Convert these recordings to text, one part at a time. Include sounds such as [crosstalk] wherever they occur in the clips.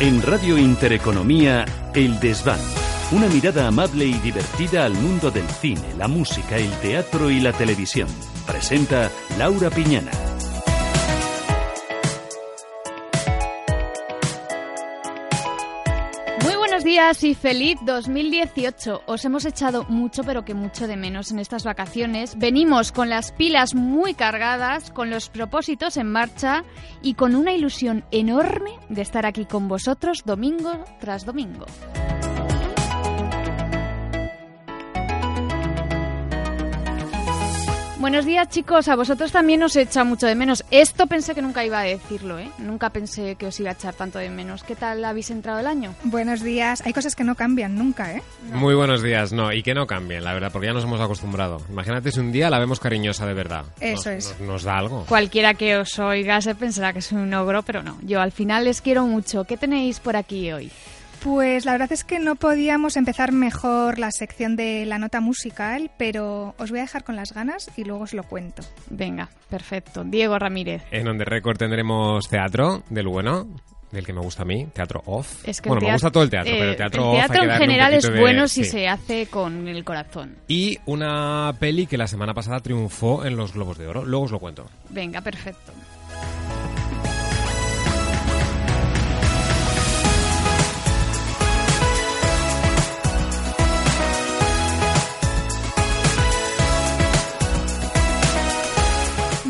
En Radio Intereconomía, El Desván. Una mirada amable y divertida al mundo del cine, la música, el teatro y la televisión. Presenta Laura Piñana. Días y feliz 2018. Os hemos echado mucho, pero que mucho de menos en estas vacaciones. Venimos con las pilas muy cargadas, con los propósitos en marcha y con una ilusión enorme de estar aquí con vosotros domingo tras domingo. Buenos días chicos, a vosotros también os echa mucho de menos. Esto pensé que nunca iba a decirlo, ¿eh? Nunca pensé que os iba a echar tanto de menos. ¿Qué tal habéis entrado el año? Buenos días. Hay cosas que no cambian nunca, ¿eh? Muy buenos días, no, y que no cambien, la verdad, porque ya nos hemos acostumbrado. Imagínate si un día la vemos cariñosa de verdad. Eso Nos- es. Nos, nos da algo. Cualquiera que os oiga se pensará que soy un ogro, pero no. Yo al final les quiero mucho. ¿Qué tenéis por aquí hoy? Pues la verdad es que no podíamos empezar mejor la sección de la nota musical, pero os voy a dejar con las ganas y luego os lo cuento. Venga, perfecto. Diego Ramírez. En On The Record tendremos teatro del bueno, del que me gusta a mí, teatro off. Es que bueno, me gusta todo el teatro, pero eh, el teatro el teatro en general es de- bueno si sí. se hace con el corazón. Y una peli que la semana pasada triunfó en los Globos de Oro. Luego os lo cuento. Venga, perfecto.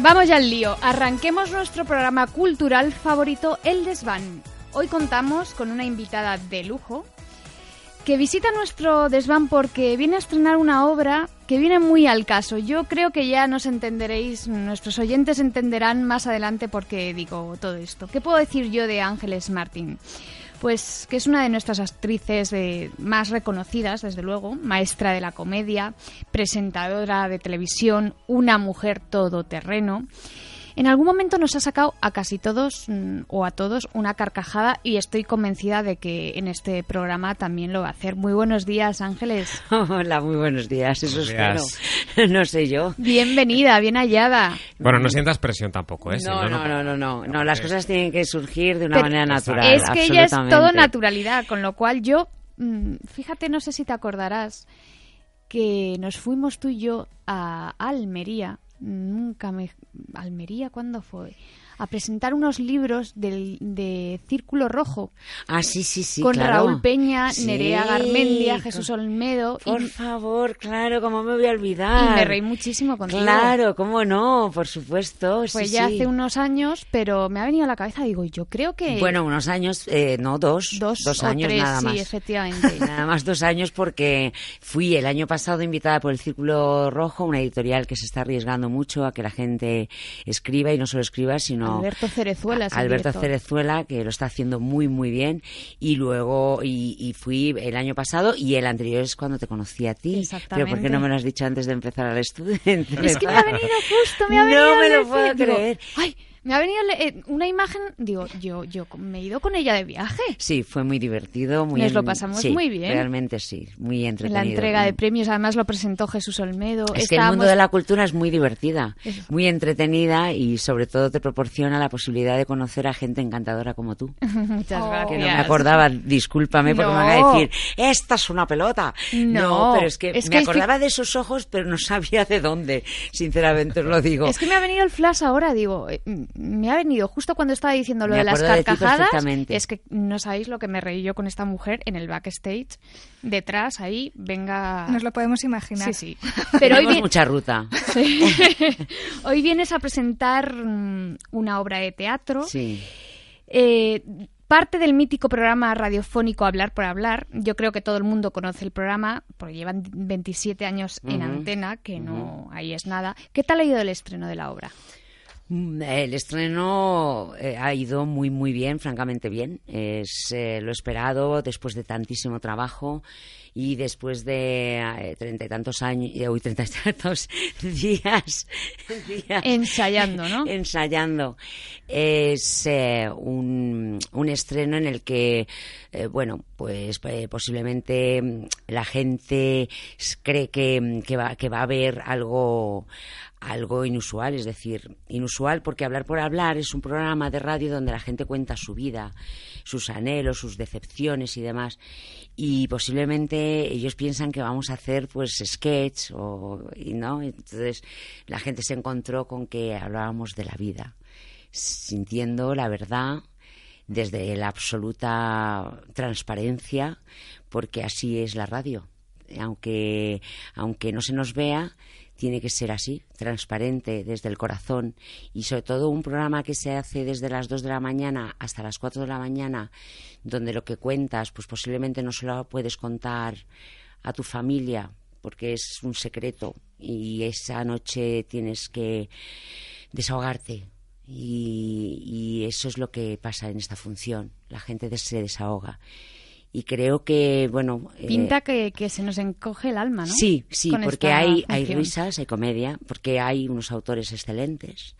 Vamos ya al lío. Arranquemos nuestro programa cultural favorito, El Desván. Hoy contamos con una invitada de lujo que visita nuestro desván porque viene a estrenar una obra que viene muy al caso. Yo creo que ya nos entenderéis, nuestros oyentes entenderán más adelante por qué digo todo esto. ¿Qué puedo decir yo de Ángeles Martín? Pues que es una de nuestras actrices más reconocidas, desde luego, maestra de la comedia, presentadora de televisión, una mujer todoterreno. En algún momento nos ha sacado a casi todos mm, o a todos una carcajada y estoy convencida de que en este programa también lo va a hacer. Muy buenos días, Ángeles. [laughs] Hola, muy buenos días, eso Buenos espero. días. [laughs] No sé yo. Bienvenida, bien hallada. Bueno, no sientas presión tampoco, ¿eh? Si No, no, no, no, no, no, las cosas tienen que surgir de una Pero manera natural. es que ella es todo naturalidad, con lo cual yo, mm, fíjate, no sé si te acordarás, que nos fuimos tú y yo a Almería, nunca me... ¿Almería cuándo fue? A presentar unos libros del, de Círculo Rojo. Ah, sí, sí, sí, con claro. Raúl Peña, Sí, Nerea Garmendia, Jesús Olmedo. Por y, favor, claro, ¿cómo me voy a y olvidar? me reí muchísimo contigo. Claro, ¿cómo no? Por supuesto, Fue sí, ya sí. hace unos años, pero me ha venido a la cabeza, digo, yo creo que... Bueno, unos años, eh, no, dos. dos, o años tres, nada más. sí, efectivamente. [laughs] Nada más dos años porque fui el año pasado invitada por el Círculo Rojo, una editorial que se está arriesgando mucho a que la gente escriba y no solo escriba, sino Alberto Cerezuela Alberto director. Cerezuela, que lo está haciendo muy, muy bien. Y luego, y, y fui el año pasado y el anterior es cuando te conocí a ti. Exactamente. Pero ¿por qué no me lo has dicho antes de empezar al estudio? [laughs] Es que me ha venido justo, me ha No venido me el lo puedo creer. Ay, me ha venido eh, una imagen, digo, yo, yo me he ido con ella de viaje. Sí, fue muy divertido. Muy Nos lo pasamos sí, muy bien. Realmente sí, muy En entretenido. la entrega de premios, además lo presentó Jesús Olmedo. Es que el mundo de la cultura es muy divertida, muy entretenida y sobre todo te proporciona la posibilidad de conocer a gente encantadora como tú. [laughs] Muchas Oh. gracias. Que no me acordaba, discúlpame porque me van a decir, esta es una pelota. No, pero es que es me que- acordaba de esos ojos, pero no sabía de dónde, sinceramente os lo digo. Es que me ha venido el flash ahora, digo, eh, mm, me ha venido justo cuando estaba diciendo lo Me de las de carcajadas. es que no sabéis lo que me reí yo con esta mujer en el backstage, detrás, ahí, venga. Nos lo podemos imaginar. Sí, sí. [laughs] Pero hoy, Tenemos vi- mucha ruta. Sí. [laughs] hoy vienes a presentar mm, una obra de teatro. Sí. Eh, parte del mítico programa radiofónico Hablar por Hablar. Yo creo que todo el mundo conoce el programa, porque llevan 27 años en antena, que no ahí es nada. ¿Qué tal ha ido el estreno de la obra? Mm, El estreno eh, ha ido muy, muy bien, francamente bien. Es eh, lo esperado después de tantísimo trabajo y después de eh, treinta y tantos años, uy, treinta y tantos [laughs] días, [laughs] días Ensayando, ¿no? [laughs] ensayando. Es eh, un, un estreno en el que, eh, bueno, pues posiblemente mm, la gente cree que, mm, que va, que va a haber algo algo inusual, es decir, inusual porque Hablar por Hablar es un programa de radio donde la gente cuenta su vida, sus anhelos, sus decepciones y demás. Y posiblemente ellos piensan que vamos a hacer pues sketch o y no, entonces la gente se encontró con que hablábamos de la vida, sintiendo la verdad desde la absoluta transparencia, porque así es la radio. Aunque, aunque no se nos vea, tiene que ser así, transparente, desde el corazón. Y sobre todo un programa que se hace desde las 2 de la mañana hasta las 4 de la mañana, donde lo que cuentas, pues posiblemente no se lo puedes contar a tu familia, porque es un secreto. Y esa noche tienes que desahogarte. Y, y eso es lo que pasa en esta función. La gente se desahoga. Y creo que, bueno. eh, Pinta que, que se nos encoge el alma, ¿no? Sí, sí, Con porque hay, hay risas, hay comedia, porque hay unos autores excelentes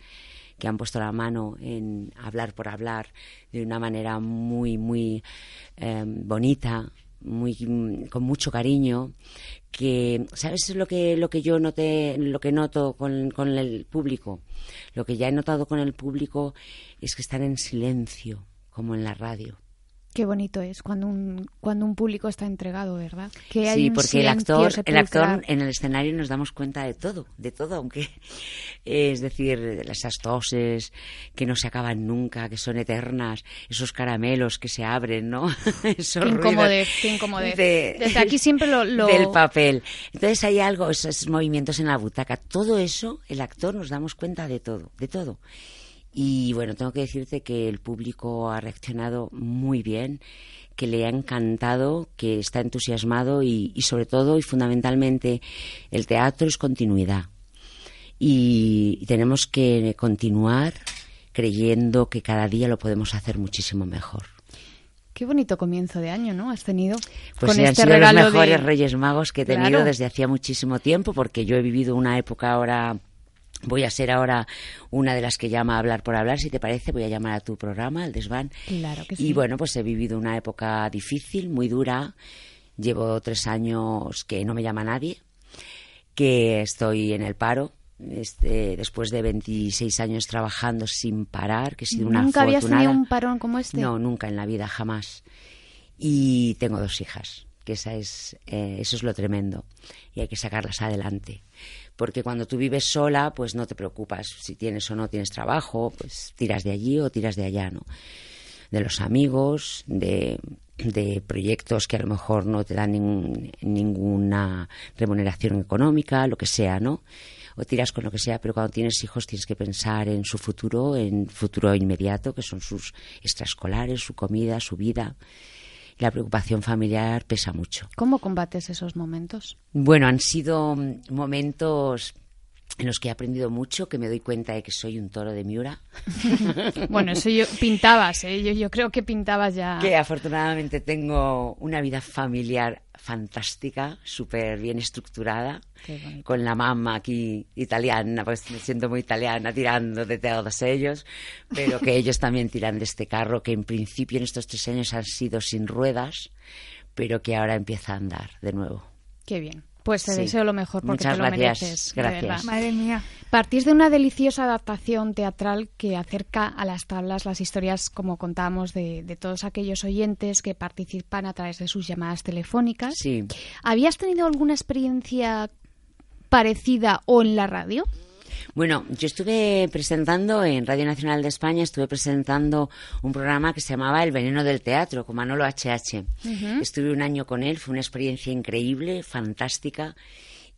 que han puesto la mano en hablar por hablar de una manera muy, muy eh, bonita, muy, mm, con mucho cariño, que, ¿sabes lo que, lo que yo noté, lo que noto con, con el público? Lo que ya he notado con el público es que están en silencio, como en la radio. Qué bonito es cuando un, cuando un público está entregado, ¿verdad? Que hay Sí, porque el actor, el actor en el escenario nos damos cuenta de todo, de todo, aunque es decir, de esas toses que no se acaban nunca, que son eternas, esos caramelos que se abren, ¿no? [laughs] Esos Qué incomodez, qué incomodez. de- Desde aquí siempre lo... lo- del papel. Entonces hay algo, esos movimientos en la butaca, todo eso, el actor nos damos cuenta de todo, de todo. Y bueno, tengo que decirte que el público ha reaccionado muy bien, que le ha encantado, que está entusiasmado y, y sobre todo y fundamentalmente el teatro es continuidad. Y, y tenemos que continuar creyendo que cada día lo podemos hacer muchísimo mejor. Qué bonito comienzo de año, ¿no? Has tenido Pues con sí, han este sido los mejores de... Reyes Magos que he tenido Claro. desde hacía muchísimo tiempo, porque yo he vivido una época ahora. Voy a ser ahora una de las que llama a hablar por hablar, si te parece, voy a llamar a tu programa, el desván. Claro que sí. Y bueno, pues he vivido una época difícil, muy dura. Llevo tres años que no me llama nadie, que estoy en el paro. Este, después de 26 años trabajando sin parar, que he sido una ¿Nunca habías afortunada. tenido un parón como este? No, nunca en la vida, jamás. Y tengo dos hijas, que esa es, eh, eso es lo tremendo. Y hay que sacarlas adelante. Porque cuando tú vives sola, pues no te preocupas si tienes o no tienes trabajo, pues tiras de allí o tiras de allá, ¿no? De los amigos, de, de proyectos que a lo mejor no te dan ninguna remuneración económica, lo que sea, ¿no? o tiras con lo que sea, pero cuando tienes hijos tienes que pensar en su futuro, en futuro inmediato, que son sus extraescolares, su comida, su vida. La preocupación familiar pesa mucho. ¿Cómo combates esos momentos? Bueno, han sido mm, momentos en los que he aprendido mucho, que me doy cuenta de que soy un toro de Miura, [laughs] Bueno, eso yo pintabas, ¿eh? Yo, yo creo que pintabas ya... que afortunadamente tengo una vida familiar fantástica, súper bien estructurada, con la mamá aquí italiana, pues me siento muy italiana tirando de todos ellos, pero que ellos también tiran de este carro que en principio en estos tres años han sido sin ruedas, pero que ahora empieza a andar de nuevo. Qué bien. Pues te Sí. deseo lo mejor porque Muchas te lo gracias, mereces. de gracias. verdad. Madre mía. Partís de una deliciosa adaptación teatral que acerca a las tablas las historias, como contábamos, de, de todos aquellos oyentes que participan a través de sus llamadas telefónicas. Sí. ¿Habías tenido alguna experiencia parecida o en la radio? Bueno, yo estuve presentando en Radio Nacional de España, estuve presentando un programa que se llamaba El Veneno del Teatro, con Manolo HH. Estuve un año con él, fue una experiencia increíble, fantástica,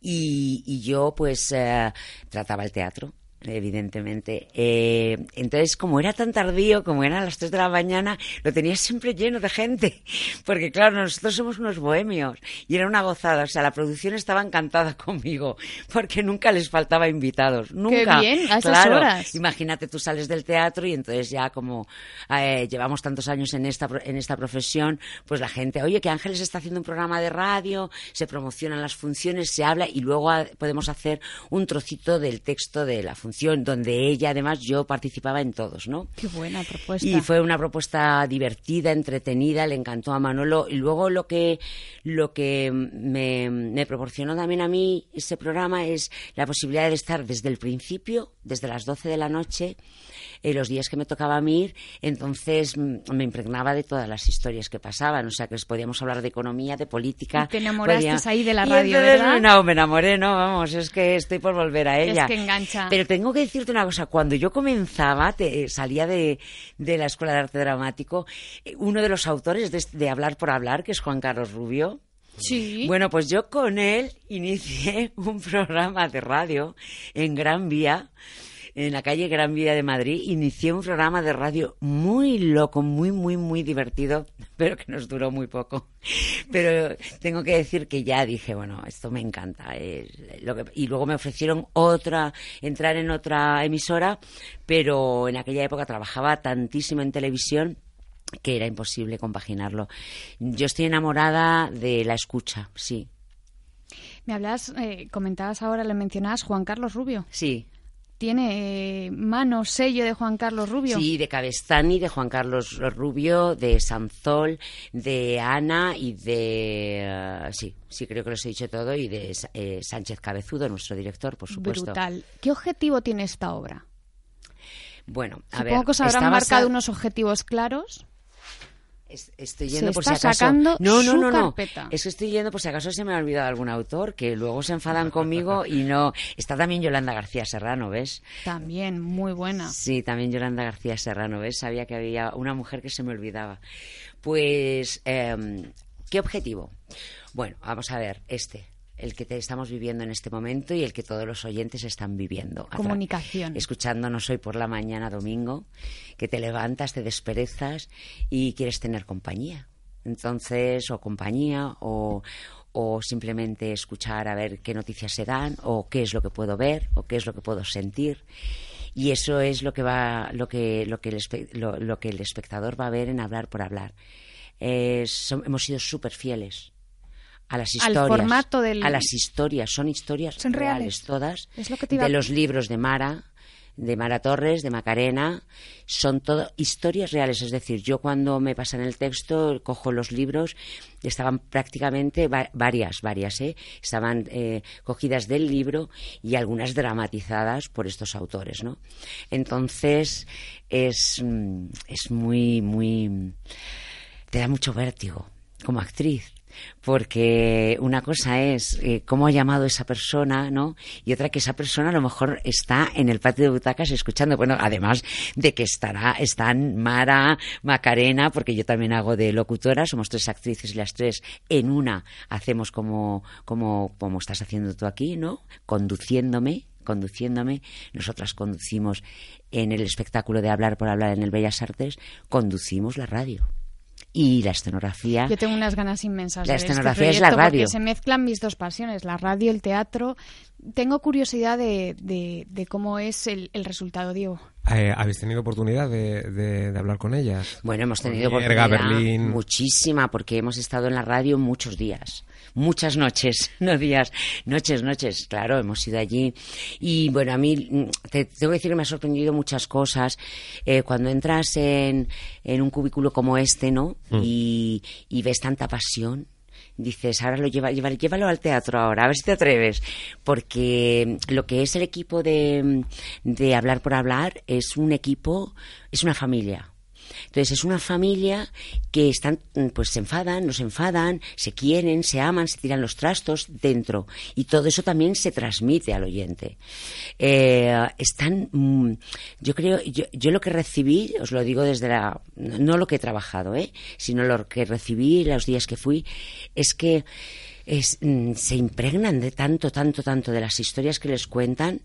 y, y yo pues eh, trataba el teatro. Evidentemente. Eh, entonces, como era tan tardío, como eran las 3 de la mañana, lo tenía siempre lleno de gente. [laughs] Porque, claro, nosotros somos unos bohemios. Y era una gozada. O sea, la producción estaba encantada [laughs] conmigo. Porque nunca les faltaba invitados. Nunca. Qué bien, a esas claro, horas. Imagínate, tú sales del teatro y entonces ya como eh, llevamos tantos años en esta, en esta profesión, pues la gente, oye, que Ángeles está haciendo un programa de radio, se promocionan las funciones, se habla y luego podemos hacer un trocito del texto de la función, donde ella, además, yo participaba en todos, ¿no? Qué buena propuesta. Y fue una propuesta divertida, entretenida, le encantó a Manolo. Y luego lo que, lo que me, me proporcionó también a mí ese programa es la posibilidad de estar desde el principio, desde las 12 de la noche, eh, los días que me tocaba a mí ir, entonces mm, me impregnaba de todas las historias que pasaban, o sea que les podíamos hablar de economía, de política. Y te enamoraste podía- ahí de la radio, entonces, ¿verdad? No, me enamoré, no, vamos, es que estoy por volver a Es ella. que engancha. Pero tengo que decirte una cosa, cuando yo comenzaba, te- salía de, de la Escuela de Arte Dramático, eh, uno de los autores de, de Hablar por Hablar, que es Juan Carlos Rubio, Sí. bueno, pues yo con él inicié [laughs] un programa de radio en Gran Vía, en la calle Gran Vía de Madrid. Inicié un programa de radio muy loco, muy, muy, muy divertido, [laughs] pero que nos duró muy poco. [laughs] Pero tengo que decir que ya dije, bueno, esto me encanta. es lo que- y luego me ofrecieron otra, entrar en otra emisora, pero en aquella época trabajaba tantísimo en televisión que era imposible compaginarlo. Yo estoy enamorada de la escucha, sí, Me hablas, eh, comentabas ahora, le mencionabas Juan Carlos Rubio. sí. Tiene eh, mano, sello de Juan Carlos Rubio. Sí, de Cabestani, de Juan Carlos Rubio, de Sanzol, de Ana y de... eh, sí, sí, creo que los he dicho todo, y de eh, Sánchez Cabezudo, nuestro director, por supuesto. Brutal. ¿Qué objetivo tiene esta obra? Bueno, a Supongo ver, que os habrán marcado unos objetivos claros. Es- Estoy Se yendo por si acaso. sacando no, no, no, no. carpeta. Es que estoy yendo por si acaso se me ha olvidado algún autor que luego se enfadan conmigo y no. Está también Yolanda García Serrano, ¿ves? También, muy buena. Sí, también Yolanda García Serrano, ¿ves? Sabía que había una mujer que se me olvidaba. Pues, em, ¿qué objetivo? Bueno, vamos a ver, este, el que te estamos viviendo en este momento y el que todos los oyentes están viviendo. Comunicación. Escuchándonos hoy por la mañana, domingo, que te levantas, te desperezas y quieres tener compañía. Entonces, o compañía, o, o simplemente escuchar a ver qué noticias se dan, o qué es lo que puedo ver, o qué es lo que puedo sentir. Y eso es lo que va, lo que, lo que, el, lo, lo que el espectador va a ver en hablar por hablar. Eh, hemos sido súper fieles a las Al historias. formato del- A las historias, son historias Son reales, reales. todas. Es lo que te iba de los libros de Mara, de Mara Torres, de Macarena, son todo historias reales. Es decir, yo cuando me pasan el texto, cojo los libros, estaban prácticamente va- varias, varias, ¿eh? Estaban eh, cogidas del libro y algunas dramatizadas por estos autores, ¿no? Entonces, es, mm, es muy, muy. te da mucho vértigo como actriz. Porque una cosa es eh, cómo ha llamado esa persona, ¿no? Y otra que esa persona a lo mejor está en el patio de butacas escuchando. Bueno, además de que estará, están Mara, Macarena, porque yo también hago de locutora, somos tres actrices y las tres en una hacemos como, como, como estás haciendo tú aquí, ¿no? Conduciéndome, conduciéndome. Nosotras conducimos en el espectáculo de Hablar por Hablar en el Bellas Artes, conducimos la radio. Y la escenografía. Yo tengo unas ganas inmensas La de este escenografía es la radio. Porque se mezclan mis dos pasiones, la radio y el teatro. Tengo curiosidad de, de- de cómo es el, el resultado, Diego. Eh, ¿Habéis tenido oportunidad de, de- de hablar con ellas? Bueno, hemos tenido oportunidad Berlín. muchísima porque hemos estado en la radio muchos días, muchas noches, [laughs] no días, noches, noches, claro, hemos ido allí y bueno, a mí mm, te tengo que decir que me ha sorprendido muchas cosas Eh, cuando entras en, en un cubículo como este, ¿no? Y, y ves tanta pasión. Dices, ahora lo lleva, lleva- llévalo al teatro ahora, a ver si te atreves. Porque lo que es el equipo de, de Hablar por Hablar es un equipo, es una familia. Entonces es una familia que están, mm, pues se enfadan, nos enfadan, se quieren, se aman, se tiran los trastos dentro y todo eso también se transmite al oyente. Eh, están, mm, yo creo, yo, yo lo que recibí, os lo digo desde la, no lo que he trabajado, ¿eh? sino lo que recibí los días que fui, es que mm, se impregnan de tanto, tanto, tanto de las historias que les cuentan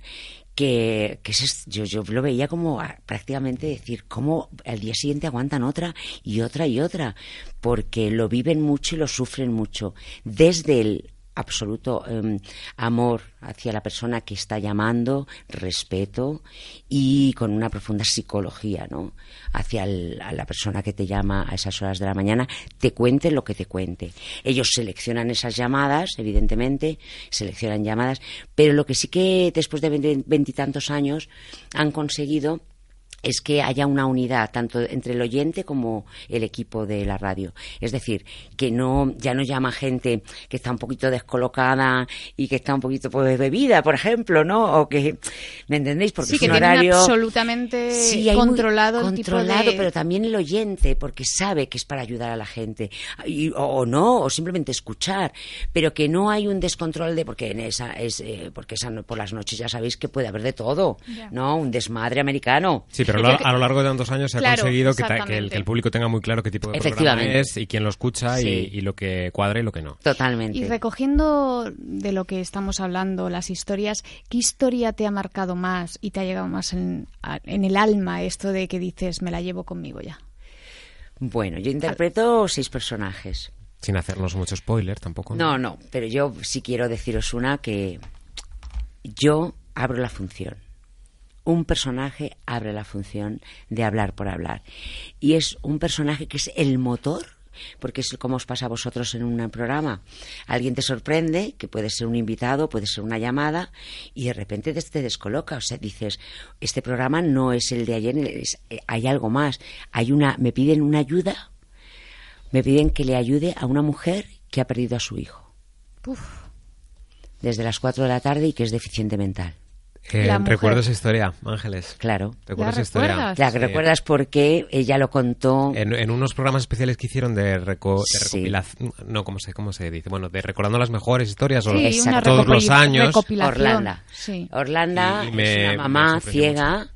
que, que es- yo, yo lo veía como ah, prácticamente decir, cómo al día siguiente aguantan otra y otra y otra, porque lo viven mucho y lo sufren mucho, desde el absoluto em, amor hacia la persona que está llamando, respeto y con una profunda psicología, ¿no? Hacia el- a la persona que te llama a esas horas de la mañana, te cuente lo que te cuente. Ellos seleccionan esas llamadas, evidentemente, seleccionan llamadas, pero lo que sí que después de veintitantos años han conseguido es que haya una unidad tanto entre el oyente como el equipo de la radio. Es decir, que no ya no llama gente que está un poquito descolocada y que está un poquito pues, bebida, por ejemplo, ¿no? O que ¿me entendéis? Porque Sí, es que un horario absolutamente Sí, muy controlado el tipo controlado, de- pero también el oyente, porque sabe que es para ayudar a la gente, Y- o, o no, o simplemente escuchar, pero que no hay un descontrol de porque en esa es eh, porque esa no- por las noches ya sabéis que puede haber de todo. ¿no? Un desmadre americano. Sí, pero lo- a lo largo de tantos años se ha Claro, conseguido que, ta- que el, que el público tenga muy claro qué tipo de programa es y quién lo escucha y- Sí. y, lo que cuadra y lo que no. Totalmente. Y recogiendo de lo que estamos hablando, las historias, ¿qué historia te ha marcado más y te ha llegado más en, en el alma esto de que dices, me la llevo conmigo ya? Bueno, yo interpreto seis personajes. Sin hacernos mucho spoiler tampoco. No, no, pero yo sí quiero deciros una que yo abro la función. Un personaje abre la función de hablar por hablar. Y es un personaje que es el motor, porque es como os pasa a vosotros en un programa. Alguien te sorprende, que puede ser un invitado, puede ser una llamada, y de repente te, descoloca. O sea, dices, este programa no es el de ayer, es- eh, hay algo más. Hay una, me piden una ayuda, me piden que le ayude a una mujer que ha perdido a su hijo Uf, desde las 4 de la tarde y que es deficiente mental. Eh, recuerdo esa historia, Ángeles. Claro. ¿Recuerdas ¿La esa historia? ¿La Sí. recuerdas porque ella lo contó? En, en unos programas especiales que hicieron de, reco- de Sí. recopilación, no, ¿cómo se, ¿cómo se dice? Bueno, de recordando las mejores historias o sí, una todos los años. Orlanda. Sí. Orlanda Y- y me- es una mamá ciega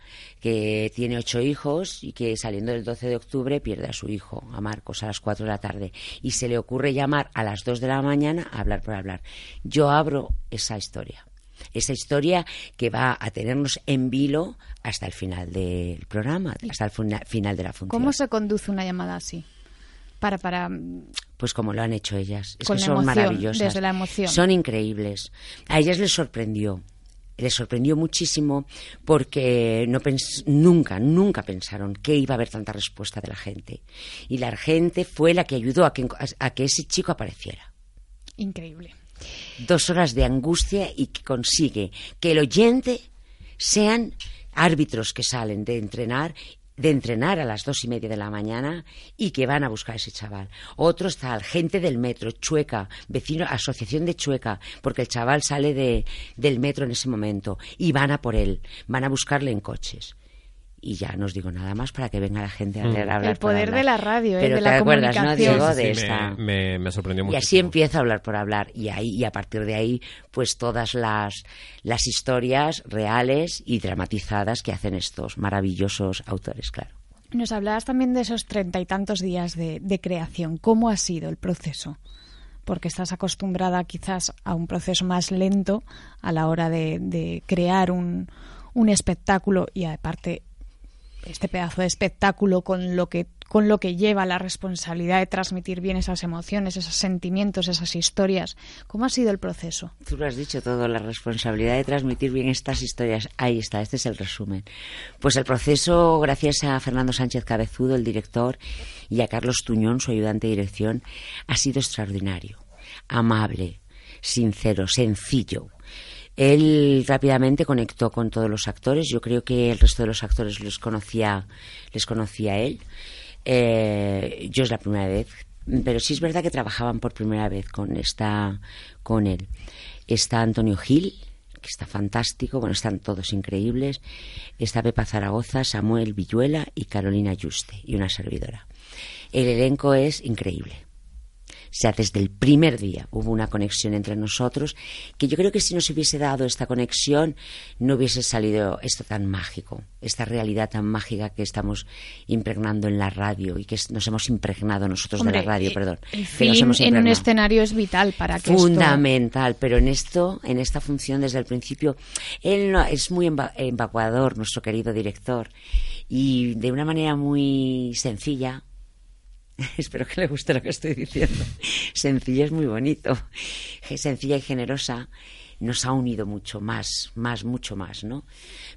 que tiene ocho hijos y que saliendo del 12 de octubre pierde a su hijo, a Marcos, a las 4 de la tarde. Y se le ocurre llamar a las 2 de la mañana a hablar por hablar. Yo abro esa historia. Esa historia que va a tenernos en vilo hasta el final del programa, hasta el fina- final de la función. ¿Cómo se conduce una llamada así? Para, para... Pues como lo han hecho ellas. Es Con que son emoción, maravillosas. desde la emoción. Son increíbles. A ellas les sorprendió. Les sorprendió muchísimo porque no pens- nunca, nunca pensaron que iba a haber tanta respuesta de la gente. Y la gente fue la que ayudó a que, a que ese chico apareciera. Increíble. Dos horas de angustia y que consigue que el oyente sean árbitros que salen de entrenar de entrenar a las dos y media de la mañana y que van a buscar a ese chaval. Otro está gente del metro, Chueca, vecino, asociación de Chueca, porque el chaval sale de, del metro en ese momento y van a por él, van a buscarle en coches. Y ya no os digo nada más para que venga la gente a Mm. a hablar El por poder hablar. de la radio, ¿eh? Pero de te la acuerdas, ¿no, comunicación. Diego, Sí, de sí, esta... me, me- me sorprendió Y mucho. así empieza a hablar por hablar. Y ahí, y a partir de ahí, pues todas las, las historias reales y dramatizadas que hacen estos maravillosos autores, claro. Nos hablabas también de esos treinta y tantos días de, de creación. ¿Cómo ha sido el proceso? Porque estás acostumbrada quizás a un proceso más lento a la hora de, de crear un, un espectáculo y aparte este pedazo de espectáculo con lo que con lo que lleva la responsabilidad de transmitir bien esas emociones, esos sentimientos, esas historias. ¿Cómo ha sido el proceso? Tú lo has dicho todo, la responsabilidad de transmitir bien estas historias. Ahí está, este es el resumen. Pues el proceso, gracias a Fernando Sánchez Cabezudo, el director, y a Carlos Tuñón, su ayudante de dirección, ha sido extraordinario, amable, sincero, sencillo. Él rápidamente conectó con todos los actores. Yo creo que el resto de los actores les conocía, les conocía él. Eh, yo es la primera vez, pero sí es verdad que trabajaban por primera vez con esta, con él. Está Antonio Gil, que está fantástico, bueno, están todos increíbles. Está Pepa Zaragoza, Samuel Villuela y Carolina Yuste, y una servidora. El elenco es increíble. Sea, desde el primer día hubo una conexión entre nosotros, que yo creo que si no se hubiese dado esta conexión, no hubiese salido esto tan mágico, esta realidad tan mágica que estamos impregnando en la radio y que nos hemos impregnado nosotros de la radio, perdón. El film en un escenario es vital para que Fundamental, pero en esto, en esta función desde el principio, él no, es muy evacuador, nuestro querido director, y de una manera muy sencilla, [laughs] espero que le guste lo que estoy diciendo, sencilla es muy bonito, sencilla y generosa, nos ha unido mucho más, más, mucho más, ¿no?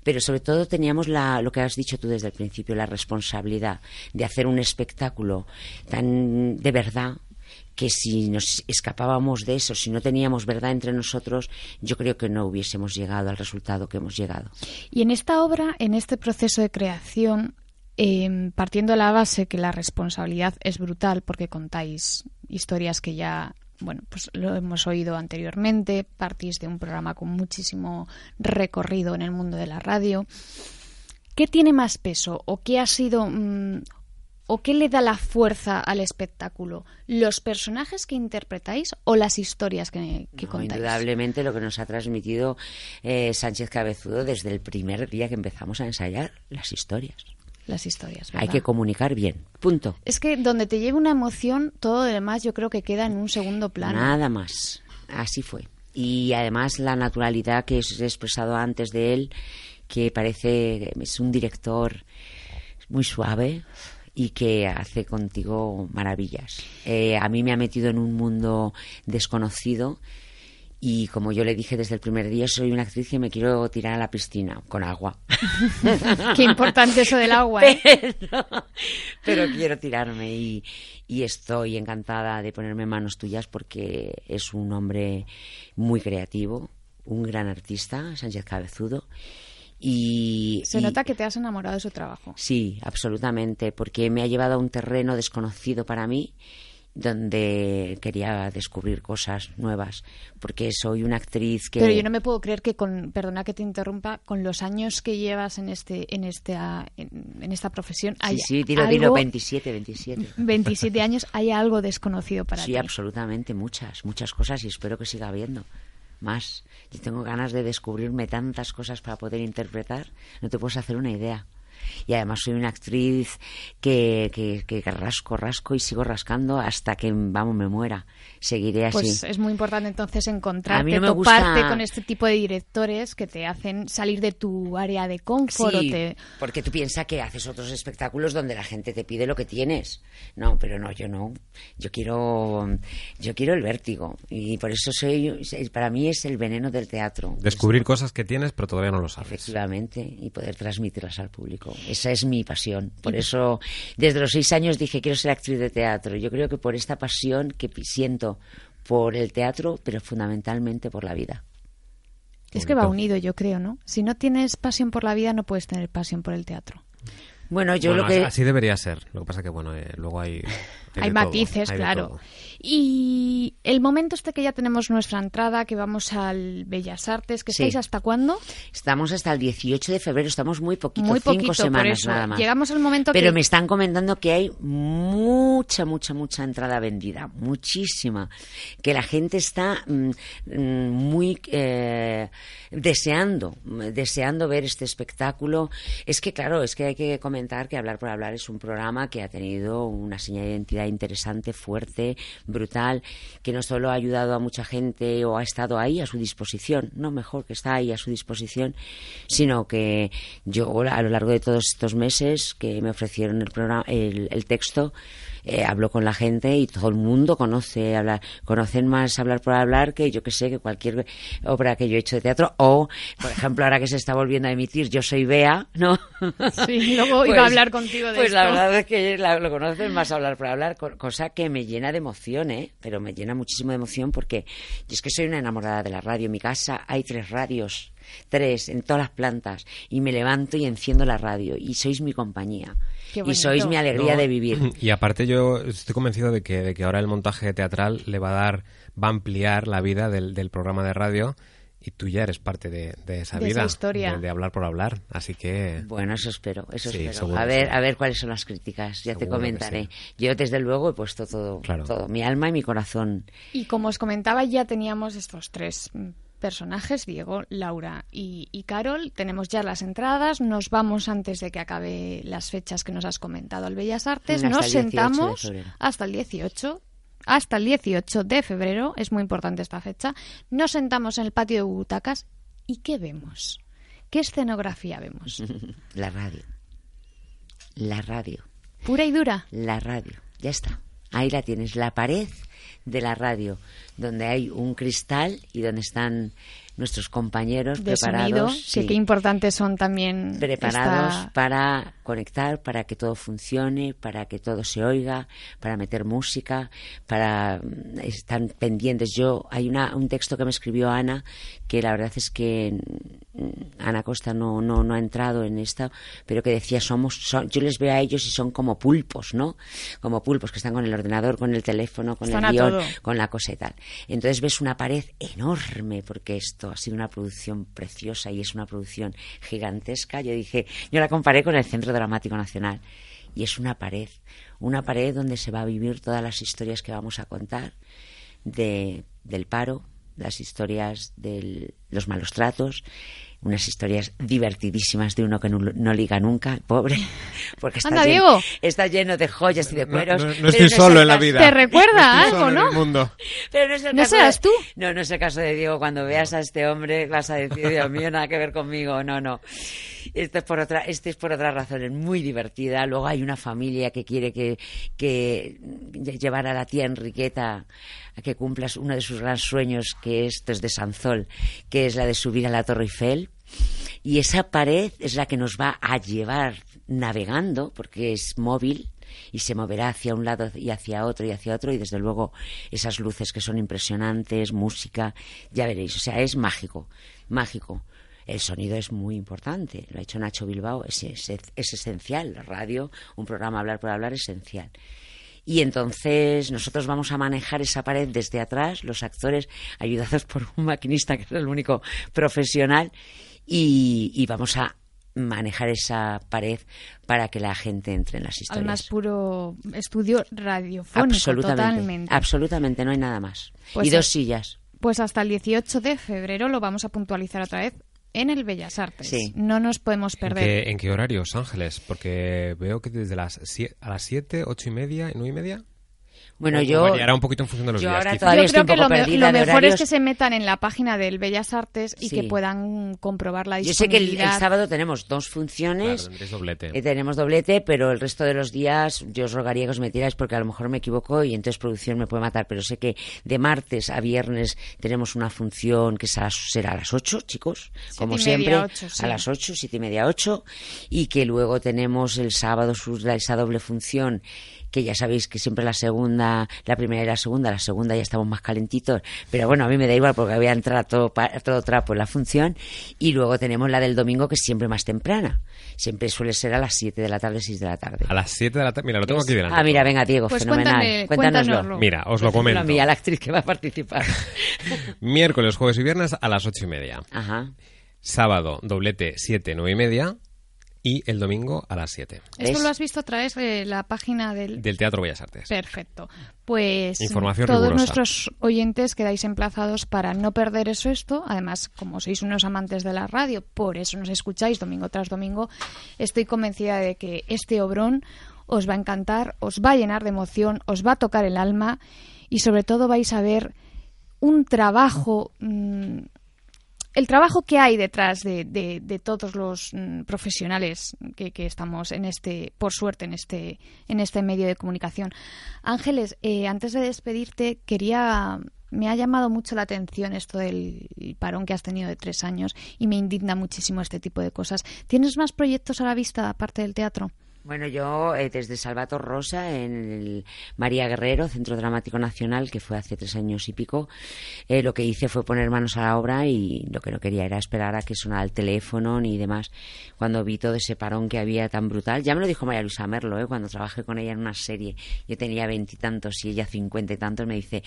Pero sobre todo teníamos la, lo que has dicho tú desde el principio, la responsabilidad de hacer un espectáculo tan de verdad que si nos escapábamos de eso, si no teníamos verdad entre nosotros, yo creo que no hubiésemos llegado al resultado que hemos llegado. Y en esta obra, en este proceso de creación, Em, partiendo de la base que la responsabilidad es brutal porque contáis historias que ya bueno, pues lo hemos oído anteriormente, partís de un programa con muchísimo recorrido en el mundo de la radio. ¿Qué tiene más peso o qué ha sido mm, o qué le da la fuerza al espectáculo? ¿Los personajes que interpretáis o las historias que, contáis? Indudablemente lo que nos ha transmitido eh, Sánchez Cabezudo desde el primer día que empezamos a ensayar las historias las historias. Hay que comunicar bien. Punto. Es que donde te lleve una emoción, todo lo demás yo creo que queda en un segundo plano. Nada más. Así fue. Y además la naturalidad que he expresado antes de él, que parece es un director muy suave y que hace contigo maravillas. Eh, a mí me ha metido en un mundo desconocido y como yo le dije desde el primer día, soy una actriz que me quiero tirar a la piscina con agua. [laughs] Qué importante eso del agua. ¿eh? [laughs] Pero, quiero tirarme y, y, estoy encantada de ponerme en manos tuyas porque es un hombre muy creativo, un gran artista, Sánchez Cabezudo. Y, Se nota que te has enamorado de su trabajo. Sí, absolutamente, porque me ha llevado a un terreno desconocido para mí donde quería descubrir cosas nuevas, porque soy una actriz que... Pero yo no me puedo creer que con, perdona que te interrumpa, con los años que llevas en este en este en, esta profesión hay Sí, sí, tiro, algo, 27, 27. 27 años, hay algo desconocido para ti. Sí, absolutamente, muchas, muchas cosas y espero que siga habiendo más. Yo tengo ganas de descubrirme tantas cosas para poder interpretar, no te puedes hacer una idea y además soy una actriz que, que, que rasco, rasco y sigo rascando hasta que, vamos, me muera. Seguiré así. Pues es muy importante entonces encontrarte, no toparte con este tipo de directores que te hacen salir de tu área de confort. Sí, porque tú piensas que haces otros espectáculos donde la gente te pide lo que tienes. No, pero no, yo no. Yo quiero, yo quiero el vértigo y por eso soy, para mí es el veneno del teatro. Descubrir cosas que tienes pero todavía no lo sabes. Efectivamente, y poder transmitirlas al público. Esa es mi pasión. Por eso, desde los seis años dije, quiero ser actriz de teatro. Yo creo que por esta pasión que siento por el teatro, pero fundamentalmente por la vida. Es que va unido, yo creo, ¿no? Si no tienes pasión por la vida, no puedes tener pasión por el teatro. Bueno, yo lo que... Así debería ser. Lo que pasa que, bueno, eh, luego hay... [laughs] Hay, matices, claro. Y el momento este que ya tenemos nuestra entrada, que vamos al Bellas Artes, que estáis hasta cuándo? Estamos hasta el 18 de febrero, estamos muy poquito, muy cinco semanas nada más. Llegamos al momento Pero me están comentando que hay mucha, mucha, mucha entrada vendida, muchísima. Que la gente está mm, mm, muy eh, deseando, deseando ver este espectáculo. Es que, claro, es que hay que comentar que Hablar por Hablar es un programa que ha tenido una señal de identidad interesante, fuerte, brutal, que no solo ha ayudado a mucha gente o ha estado ahí a su disposición, no mejor que está ahí a su disposición, sino que yo a lo largo de todos estos meses que me ofrecieron el programa, el texto, eh, hablo con la gente y todo el mundo conoce hablar, conocen más hablar por hablar que yo que sé, que cualquier obra que yo he hecho de teatro o, por ejemplo, ahora que se está volviendo a emitir Yo soy Bea, ¿no? Sí, luego iba a pues, hablar contigo de Pues la verdad es que lo conocen más hablar por hablar, cosa que me llena de emoción, ¿eh? Pero me llena muchísimo de emoción porque yo es que soy una enamorada de la radio. En mi casa hay tres radios tres en todas las plantas y me levanto y enciendo la radio y sois mi compañía y sois mi alegría de vivir. [clears throat] Y aparte yo estoy convencido de que, de que ahora el montaje teatral le va a dar, va a ampliar la vida del, del programa de radio Y tú ya eres parte de, de esa De vida, esa historia. De, de hablar por hablar, así que... Bueno, eso espero, eso Sí, espero. A que ver, sí. a ver cuáles son las críticas, ya te Seguro comentaré. sí. Yo desde luego he puesto todo, Claro. todo, mi alma y mi corazón. Y como os comentaba, ya teníamos estos tres mm, personajes, Diego, Laura y, y Carol. Tenemos ya las entradas. Nos vamos antes de que acabe las fechas que nos has comentado al Bellas Artes. Hasta nos el 18 de sentamos hasta el 18. Hasta el 18 de febrero, es muy importante esta fecha, nos sentamos en el patio de butacas y ¿qué vemos? ¿Qué escenografía vemos? [laughs] La radio. La radio. Pura y dura. La radio. Ya está. Ahí la tienes, la pared de la radio, donde hay un cristal y donde están nuestros compañeros de sonido, preparados. que sí, qué importantes son también preparados esta- para conectar, para que todo funcione, para que todo se oiga, para meter música, para mm, están pendientes. Yo hay una, un texto que me escribió Ana que la verdad es que mm, Ana Costa no, no, no ha entrado en esta, pero que decía somos, son- yo les veo a ellos y son como pulpos, ¿no? Como pulpos que están con el ordenador, con el teléfono, con Están el guion, todo. con la cosa y tal. Entonces ves una pared enorme, porque esto ha sido una producción preciosa y es una producción gigantesca. Yo dije, yo la comparé con el Centro Dramático Nacional. Y es una pared, una pared donde se va a vivir todas las historias que vamos a contar de, del paro, las historias de los malos tratos, unas historias divertidísimas de uno que no, no liga nunca, el pobre, [laughs] porque está, Anda, lleno, Diego. está lleno de joyas y de No, cueros. no- no pero estoy es solo el en la vida. Te recuerda No algo, en ¿no? el mundo. [laughs] Pero no es el ¿No caso serás de- tú? No, no es el caso de Diego. Cuando veas a este hombre vas a decir, Dios mío, nada que ver conmigo. No, no. Este es por otra, este es por otras razones muy divertida. Luego hay una familia que quiere que, que llevar a la tía Enriqueta que cumplas uno de sus grandes sueños, que esto es de Sanzol, que es la de subir a la Torre Eiffel. Y esa pared es la que nos va a llevar navegando, porque es móvil y se moverá hacia un lado y hacia otro y hacia otro y desde luego esas luces que son impresionantes, música, ya veréis, o sea, es mágico, mágico. El sonido es muy importante, lo ha hecho Nacho Bilbao, es, es, es esencial, la radio, un programa hablar por hablar esencial. Y entonces nosotros vamos a manejar esa pared desde atrás, los actores ayudados por un maquinista que es el único profesional, y, y vamos a manejar esa pared para que la gente entre en las Al historias. más puro estudio radiofónico, absolutamente, totalmente. absolutamente, no hay nada más. Pues y dos es- sillas. Pues hasta el 18 de febrero lo vamos a puntualizar otra vez en el Bellas Artes. Sí. No nos podemos ¿En perder. qué, en qué horarios, Ángeles? Porque veo que desde las a las 7, 8 y media, 9 y media. Bueno, yo variará un poquito en función de los yo días. ahora todavía Yo estoy creo un que poco lo, me- mejor es que se metan en la página del Bellas Artes y Sí. que puedan comprobar la Yo sé que el, el disponibilidad. sábado tenemos dos Claro, funciones. tendréis doblete. Eh, tenemos doblete, pero el resto de los días yo os rogaría que os metierais porque a lo mejor me equivoco y entonces producción me puede matar. Pero sé que de martes a viernes tenemos una función que será, será a las 8, chicos, como y media, siempre, ocho, sí. a las 8, siete y media, 8. Y que luego tenemos el sábado su- esa doble función que ya sabéis que siempre la segunda, la primera y la segunda, la segunda ya estamos más calentitos, pero bueno, a mí me da igual porque voy a entrar a todo, a todo trapo en la función y luego tenemos la del domingo que es siempre más temprana, siempre suele ser a las 7 de la tarde, 6 de la tarde. A las 7 de la tarde. Mira, lo tengo aquí delante. Ah, mira, venga, Diego, Pues fenomenal. cuéntame- Cuéntanoslo. cuéntanoslo. Mira, os lo comento. a mí, a la actriz que va a participar. [laughs] Miércoles, jueves y viernes a las 8 y media. Ajá. Sábado, doblete 7, 9 y media. Y el domingo a las 7. Esto lo has visto a través de la página del... Del Teatro Bellas Artes. Perfecto. Pues Información todos rigurosa. nuestros oyentes quedáis emplazados para no perder eso esto. Además, como sois unos amantes de la radio, por eso nos escucháis domingo tras domingo, estoy convencida de que este obrón os va a encantar, os va a llenar de emoción, os va a tocar el alma y sobre todo vais a ver un trabajo mm, el trabajo que hay detrás de, de- de todos los mm, profesionales que, que estamos en este, por suerte, en este, en este medio de comunicación. Ángeles, eh, antes de despedirte, quería, me ha llamado mucho la atención esto del parón que has tenido de tres años y me indigna muchísimo este tipo de cosas. ¿Tienes más proyectos a la vista aparte del teatro? Bueno, yo eh, desde Salvator Rosa, en el María Guerrero, Centro Dramático Nacional, que fue hace tres años y pico, eh, lo que hice fue poner manos a la obra y lo que no quería era esperar a que sonara el teléfono ni demás. Cuando vi todo ese parón que había tan brutal, ya me lo dijo María Luisa Merlo, eh, cuando trabajé con ella en una serie, yo tenía veintitantos y, ella cincuenta y tantos, me dice,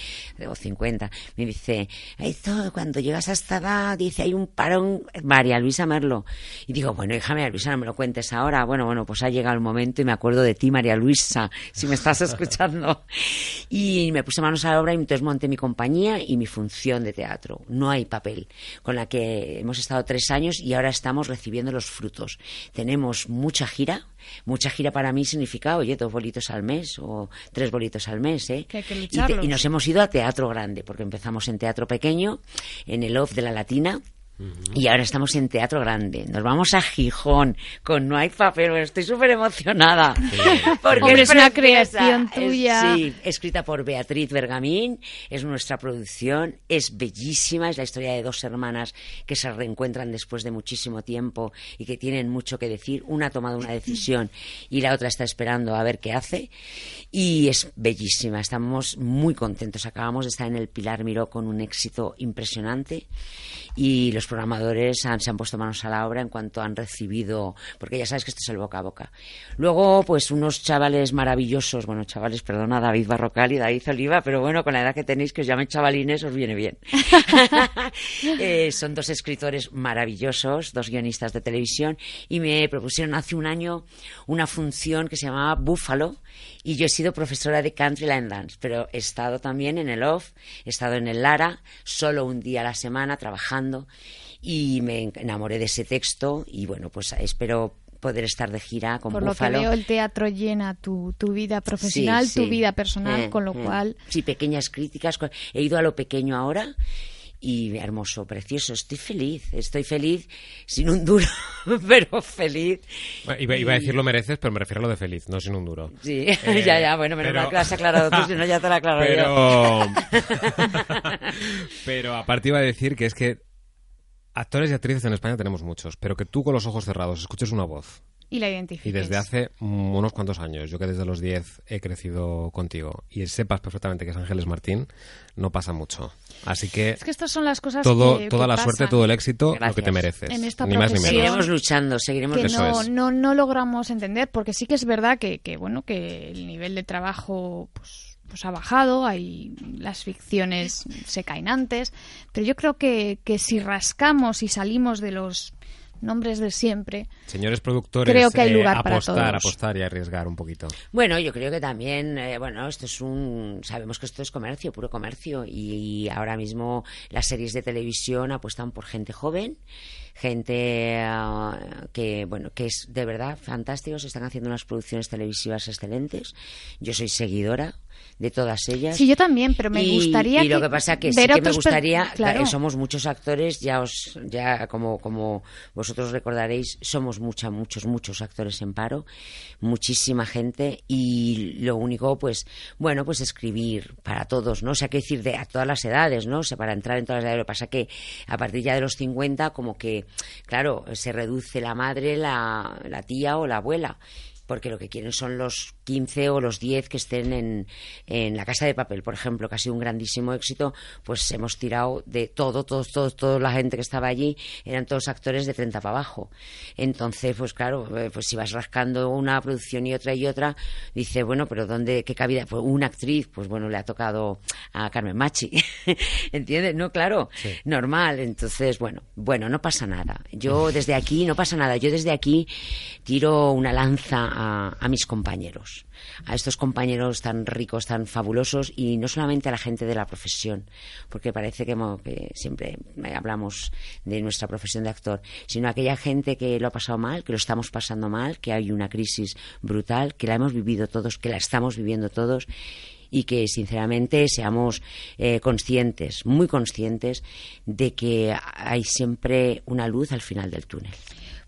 o cincuenta, me dice, esto, cuando llegas a esta edad, dice, hay un parón, María Luisa Merlo. Y digo, bueno, hija María Luisa, no me lo cuentes ahora. Bueno, bueno, pues ha llegado el momento y me acuerdo de ti, María Luisa, si me estás escuchando. Y me puse manos a la obra y entonces monté mi compañía y mi función de teatro. No hay papel, con la que hemos estado tres años y ahora estamos recibiendo los frutos. Tenemos mucha gira, Mucha gira para mí significa, oye, dos bolitos al mes o tres bolitos al mes, ¿eh? y, y, nos hemos ido a teatro grande, porque empezamos en teatro pequeño, en el off de la Latina, y ahora estamos en Teatro Grande. Nos vamos a Gijón con No hay papel. estoy súper emocionada. [laughs] Porque es, una creación tuya. sí, escrita por Beatriz Bergamín. Es nuestra producción. Es bellísima. Es la historia de dos hermanas que se reencuentran después de muchísimo tiempo y que tienen mucho que decir. Una ha tomado una decisión y la otra está esperando a ver qué hace. Y es bellísima. Estamos muy contentos. Acabamos de estar en el Pilar Miró con un éxito impresionante y los programadores se han puesto manos a la obra en cuanto han recibido, porque ya sabes que esto es el boca a boca. Luego, pues unos chavales maravillosos, bueno, chavales, perdona, David Barrocal y David Oliva, pero bueno, con la edad que tenéis, que os llamen chavalines, os viene bien. [laughs] [laughs] Eh, son dos escritores maravillosos, dos guionistas de televisión, y me propusieron hace un año una función que se llamaba Búfalo, y yo he sido profesora de Country Line Dance, pero he estado también en el OFF, he estado en el Lara, solo un día a la semana trabajando y me enamoré de ese texto y bueno, pues espero poder estar de gira con Por lo que veo, el teatro llena tu, tu vida profesional, tu vida personal, eh, con lo eh. cual... Sí, pequeñas críticas. He ido a lo pequeño ahora y hermoso, precioso. Estoy feliz, estoy feliz, sin un duro, [laughs] pero feliz. iba, a decir lo mereces, pero me refiero a lo de feliz, no sin un duro. Sí, [laughs] ya, ya, bueno, pero, lo has aclarado tú, [laughs] si no ya te lo aclaro pero... pero aparte iba a decir que es que actores y actrices en España tenemos muchos, pero que tú con los ojos cerrados escuches una voz y la identifiques. Y desde hace unos cuantos años, yo que desde los 10 he crecido contigo y sepas perfectamente que es Ángeles Martín, no pasa mucho. Así que. Es que estas son las cosas todo, Toda la suerte, todo el éxito, lo que te mereces. En esta ni más ni menos. Seguiremos luchando, seguiremos que no, no, no, logramos entender, porque sí que es verdad que, que bueno, que el nivel de trabajo, pues pues ha bajado, hay las ficciones se caen antes, pero yo creo que, que si rascamos y salimos de los nombres de siempre. Señores productores, creo que hay eh, lugar apostar, para apostar y arriesgar un poquito. Bueno, yo creo que también, eh, bueno, esto es un, sabemos que esto es comercio, puro comercio, y, ahora mismo las series de televisión apuestan por gente joven, gente ah, que, bueno, que es de verdad fantástico, se están haciendo unas producciones televisivas excelentes. Yo soy seguidora de todas ellas. Sí, yo también, pero me gustaría. Y lo que pasa que sí que me gustaría, claro. somos muchos actores, ya os, ya como, como vosotros recordaréis, somos mucha, muchos, muchos actores en paro, muchísima gente, y lo único, pues, bueno, pues escribir para todos, ¿no? O sea, que decir de a todas las edades, ¿no? O sea, para entrar en todas las edades. Lo que pasa que a partir ya de los 50, como que, claro, se reduce la madre, la, la tía o la abuela porque lo que quieren son los 15 o los 10 que estén en, en La Casa de Papel, por ejemplo, que ha sido un grandísimo éxito, pues hemos tirado de todo, todos, todos, toda la gente que estaba allí, eran todos actores de 30 para abajo. Entonces, pues claro, eh, pues si vas rascando una producción y otra y otra, dice, bueno, pero ¿dónde, qué cabida? Pues una actriz, pues bueno, le ha tocado a Carmen Machi, [laughs] ¿entiendes? No, claro, normal. Entonces, bueno, bueno, no pasa nada. Yo desde aquí, no pasa nada, yo desde aquí tiro una lanza a a, mis compañeros, a estos compañeros tan ricos, tan fabulosos y no solamente a la gente de la profesión, porque parece que, siempre hablamos de nuestra profesión de actor, sino a aquella gente que lo ha pasado mal, que lo estamos pasando mal, que hay una crisis brutal, que la hemos vivido todos, que la estamos viviendo todos y que sinceramente seamos eh, conscientes, muy conscientes de que hay siempre una luz al final del túnel.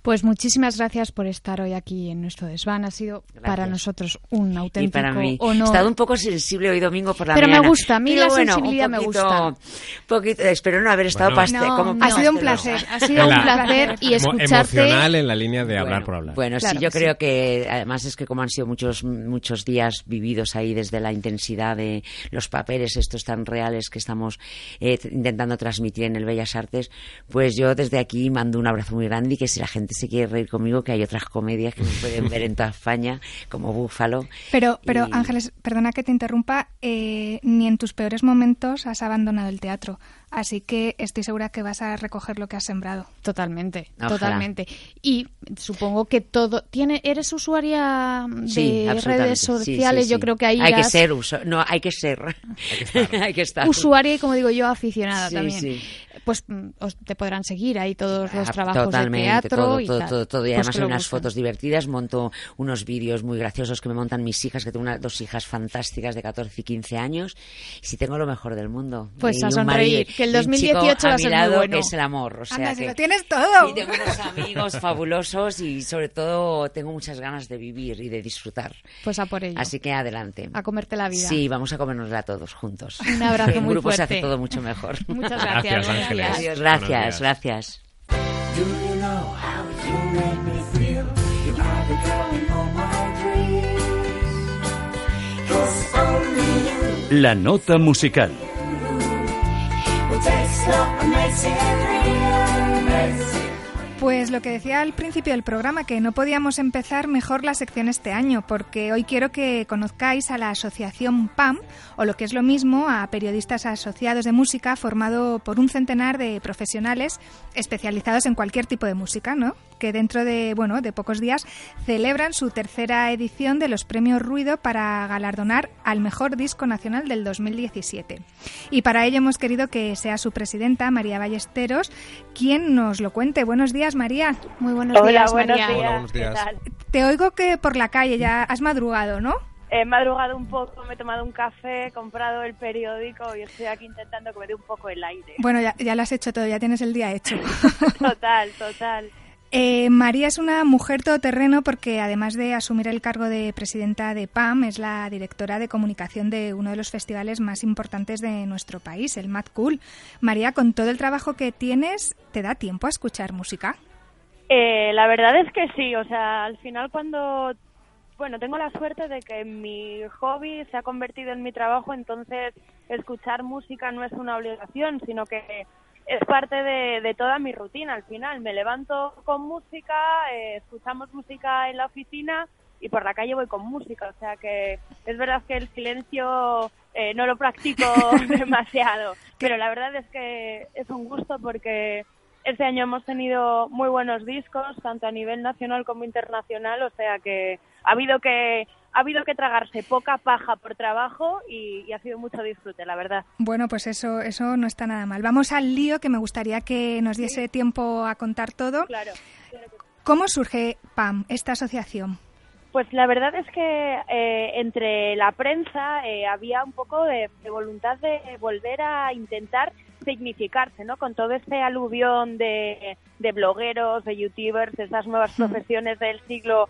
Pues muchísimas gracias por estar hoy aquí en nuestro desván. Ha sido para nosotros un auténtico y para mí. honor. He estado un poco sensible hoy domingo por la Pero mañana. me gusta, a mí la sensibilidad me gusta. Poquito, espero no haber estado como Ha sido un placer, ha sido un placer y escucharte. Emocional en la línea de hablar por hablar. Bueno, sí, yo creo que además es que como han sido muchos muchos días vividos ahí desde la intensidad de los papeles estos tan reales que estamos eh, intentando transmitir en el Bellas Artes, pues yo desde aquí mando un abrazo muy grande y que si la gente se quiere reír conmigo, que hay otras comedias que se pueden ver en toda España, como Búfalo. Pero, pero Ángeles, perdona que te interrumpa, eh, ni en tus peores momentos has abandonado el teatro. Así que estoy segura que vas a recoger lo que has sembrado. Totalmente, totalmente. Y supongo que todo tiene eres usuaria de redes sociales, yo creo que ahí hay que ser no, hay que ser. [laughs] hay que estar. Usuaria y como digo yo aficionada también. Pues mm, te podrán seguir ahí todos los ah, trabajos de teatro todo, y todo, todo, Y pues además hay unas fotos divertidas, monto unos vídeos muy graciosos que me montan mis hijas, que tengo dos hijas fantásticas de 14 y 15 años. Y si tengo lo mejor del mundo. Pues a sonreír el 2018 va a ser muy bueno. es el amor. O sea que, lo tienes todo. Y tengo unos amigos [laughs] fabulosos y sobre todo tengo muchas ganas de vivir y de disfrutar. Pues a por ello. Así que adelante. A comerte la vida. Sí, vamos a comérnosla todos juntos. Un abrazo muy en grupo se hace todo mucho mejor. [laughs] Muchas gracias. Gracias, gracias, gracias. La nota musical. It tastes so amazing and real. Pues lo que decía al principio del programa, que no podíamos empezar mejor la sección este año, porque hoy quiero que conozcáis a la asociación PAM, o lo que es lo mismo, a periodistas asociados de música formado por un centenar de profesionales especializados en cualquier tipo de música, ¿no? que dentro de, bueno, de pocos días celebran su tercera edición de los Premios Ruido para galardonar al mejor disco nacional del 2017. Y para ello hemos querido que sea su presidenta, María Ballesteros, quien nos lo cuente. Buenos días, María. Muy buenos días, María. Hola, buenos días. Te oigo que por la calle ya has madrugado, ¿no? He madrugado un poco, me he tomado un café, he comprado el periódico y estoy aquí intentando que me dé un poco el aire. Bueno, ya, ya lo has hecho todo, ya tienes el día hecho. [laughs] total, total. Eh, María es una mujer todoterreno porque además de asumir el cargo de presidenta de PAM, es la directora de comunicación de uno de los festivales más importantes de nuestro país, el Mad Cool. María, con todo el trabajo que tienes, ¿te da tiempo a escuchar música? Eh, la verdad es que sí, o sea, al final cuando, bueno, tengo la suerte de que mi hobby se ha convertido en mi trabajo, entonces escuchar música no es una obligación, sino que es parte de, toda mi rutina al final. Me levanto con música, eh, escuchamos música en la oficina y por la calle voy con música. O sea que es verdad que el silencio eh, no lo practico [laughs] demasiado, pero la verdad es que es un gusto porque este año hemos tenido muy buenos discos, tanto a nivel nacional como internacional, o sea que ha habido que ha habido que tragarse poca paja por trabajo y, ha sido mucho disfrute, la verdad. Bueno, pues eso, eso no está nada mal. Vamos al lío, que me gustaría que nos diese tiempo a contar todo. Claro. ¿Cómo surge PAM, esta asociación? Pues la verdad es que eh, entre la prensa eh, había un poco de, voluntad de volver a intentar significarse, ¿no? Con todo este aluvión de, de blogueros, de youtubers, de esas nuevas profesiones del siglo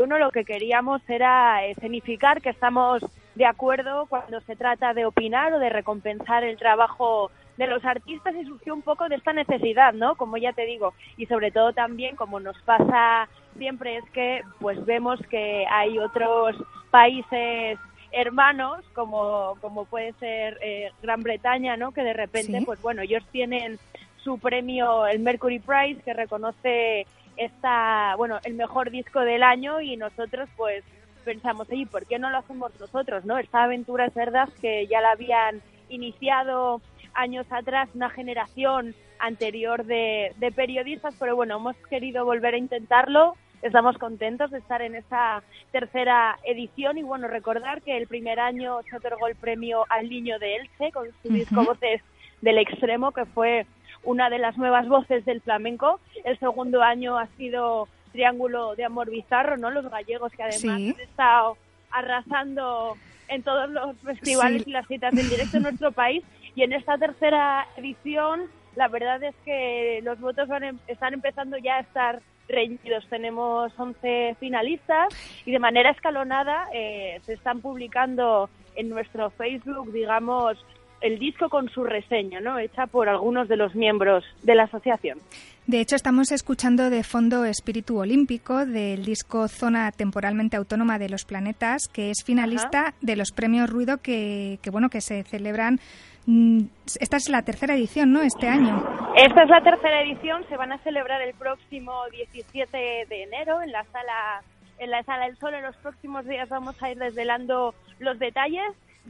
uno lo que queríamos era escenificar que estamos de acuerdo cuando se trata de opinar o de recompensar el trabajo de los artistas y surgió un poco de esta necesidad, ¿no? Como ya te digo, y sobre todo también como nos pasa siempre es que pues vemos que hay otros países hermanos como como puede ser eh, Gran Bretaña, ¿no? Que de repente pues bueno, ellos tienen su premio el Mercury Prize que reconoce esta, bueno, el mejor disco del año y nosotros pues pensamos, oye, ¿por qué no lo hacemos nosotros, no? Esta aventura es verdad que ya la habían iniciado años atrás una generación anterior de, de periodistas, pero bueno, hemos querido volver a intentarlo. Estamos contentos de estar en esa tercera edición y bueno, recordar que el primer año se otorgó el premio al niño de Elche con su disco Voces del Extremo, que fue una de las nuevas voces del flamenco. El segundo año ha sido Triángulo de Amor Bizarro, ¿no? Los gallegos que además han estado arrasando en todos los festivales y las citas del directo en nuestro país. Y en esta tercera edición, la verdad es que los votos van, em, están empezando ya a estar reñidos. Tenemos 11 finalistas y de manera escalonada eh, se están publicando en nuestro Facebook, digamos, el disco con su reseña, ¿no? Hecha por algunos de los miembros de la asociación. De hecho, estamos escuchando de fondo Espíritu Olímpico del disco Zona Temporalmente Autónoma de los Planetas, que es finalista de los premios Ruido que, que, bueno, que se celebran. mm, Esta es la tercera edición, ¿no? Este año. Esta es la tercera edición, se van a celebrar el próximo 17 de enero en la sala en la sala del Sol. En los próximos días vamos a ir desvelando los detalles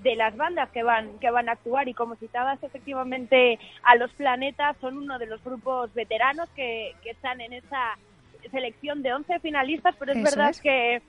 de las bandas que van que van a actuar y como citabas efectivamente a los planetas son uno de los grupos veteranos que, que están en esa selección de 11 finalistas pero es Eso verdad es. que